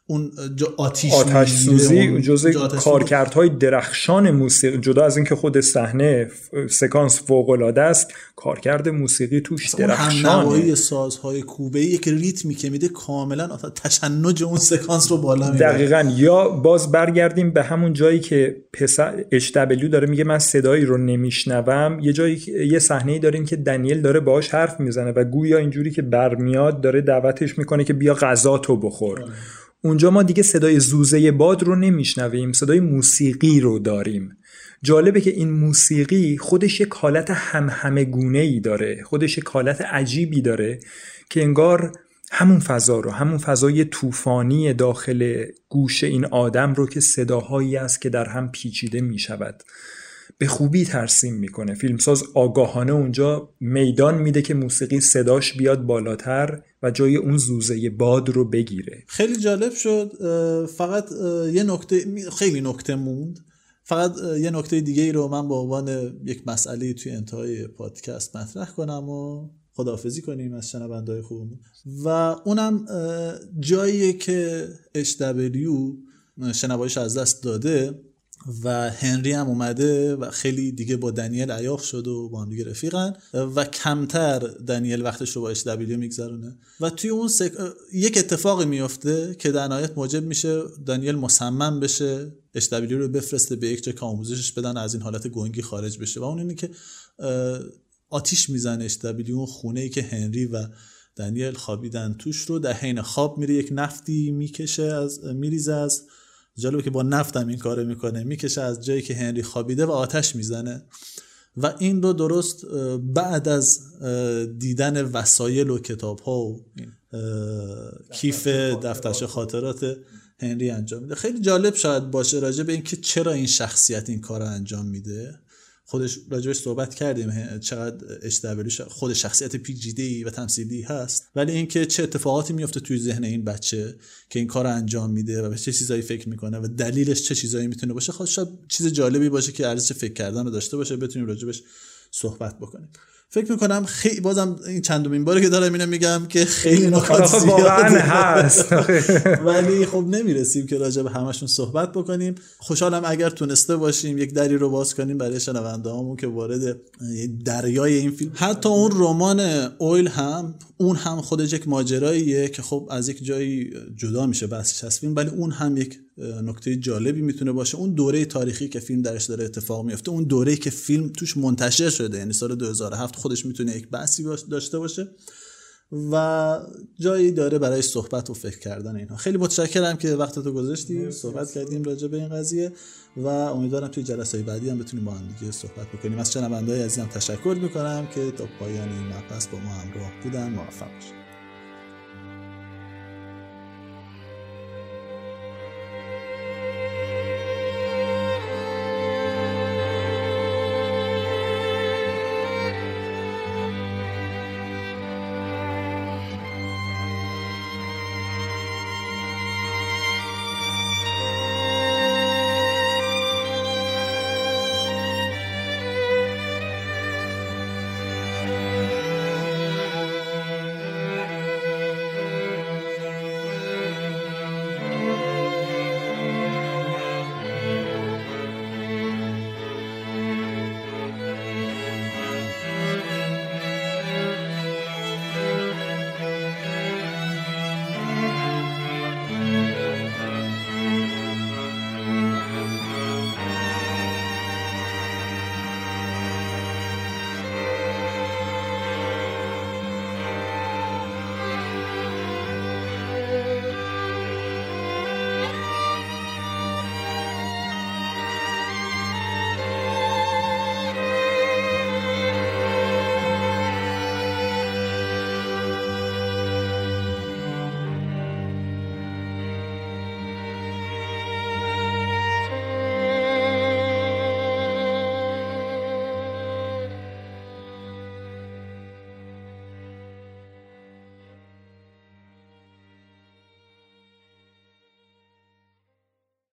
اون آتیش, آتش سوزی جزء کارکردهای درخشان موسیقی جدا از اینکه خود صحنه سکانس فوق العاده است کارکرد موسیقی توش درخشانه. سازهای کوبه یک ریتمی که میده کاملا تشنج اون سکانس رو بالا می‌بره. دقیقا. یا باز برگردیم به همون جایی که پسر اشتبلیو داره میگه من صدایی رو نمیشنوم. یه جایی یه صحنه داریم که دنیل داره باهاش حرف می‌زنه و گویا اینجوری که برمیاد داره دعوتش می‌کنه که بیا غذا تو بخور. آه. اونجا ما دیگه صدای زوزه باد رو نمیشنویم صدای موسیقی رو داریم. جالبه که این موسیقی خودش یک حالت هم همه گونه ای داره خودش یک حالت عجیبی داره که انگار همون فضا رو همون فضای طوفانی داخل گوش این آدم رو که صداهایی است که در هم پیچیده می شود به خوبی ترسیم می‌کنه. فیلمساز آگاهانه اونجا میدان میده که موسیقی صداش بیاد بالاتر و جای اون زوزه باد رو بگیره. خیلی جالب شد فقط یه نکته خیلی نکته موند. فقط یه نکته دیگه ای رو من به عنوان یک مسئله توی انتهای پادکست مطرح کنم و خداحافظی کنیم از شنوندهای خوبمون. و اونم جاییه که HW شنوایش از دست داده. و هنری هم اومده و خیلی دیگه با دنیل عیاق شد و با هم دیگه رفیقن و کمتر دنیل وقتش رو با HW میگذرونه. و توی اون سک... یک اتفاقی میفته که در نهایت موجب میشه دانیل مصمم بشه HW رو بفرسته به یک جا که آموزشش بدن از این حالت گنگی خارج بشه. و اون اینه که آتیش می‌زنه HW اون خونه ای که هنری و دنیل خوابیدن توش رو در حین خواب میره یک نفتی می‌کشه از میریزه از جالبه که با نفتم این کارو می‌کنه. می‌کشه از جایی که هنری خوابیده و آتش می‌زنه. و این رو درست بعد از دیدن وسایل و کتاب ها و کیف دفترچه خاطرات هنری انجام میده. خیلی جالب شاید باشه راجع به اینکه چرا این شخصیت این کار رو انجام میده. خودش راجبش صحبت کردیم چقدر اشتباهی خود شخصیت پیچیده و تمثیلی هست. ولی اینکه چه اتفاقاتی میفته توی ذهن این بچه که این کار انجام میده و به چه چیزایی فکر می‌کنه و دلیلش چه چیزایی می‌تونه باشه خواهد شاید چیز جالبی باشه که ارزش فکر کردن رو داشته باشه بتونیم راجبش صحبت بکنیم. فکر می‌کنم خیلی بازم این چندمین باره که دارم اینو میگم که خیلی نکات واقعا هست. ولی خب نمی‌رسیم که راجع به همشون صحبت بکنیم. خوشحالم اگر تونسته باشیم یک دری رو باز کنیم برای شنونده که وارد دریای این فیلم حتی اون رمان اویل هم اون هم خودش یک ماجراییه که خب از یک جایی جدا میشه از فیلم ولی اون هم یک نکته جالبی می‌تونه باشه. اون دوره تاریخی که فیلم درش داره اتفاق میفته اون دوره که فیلم توش منتشر شده یعنی سال 2007 خودش می‌تونه یک بحثی داشته باشه و جایی داره برای صحبت و فکر کردن اینها. خیلی متشکرم که وقتتو گذاشتی. صحبت کردیم راجع به این قضیه و امیدوارم توی جلسه بعدی هم بتونیم با هم دیگه صحبت بکنیم. از شنونده‌های عزیزم تشکر می‌کنم که تا پایان این مبحث با ما همراه بودن. موفق باشید.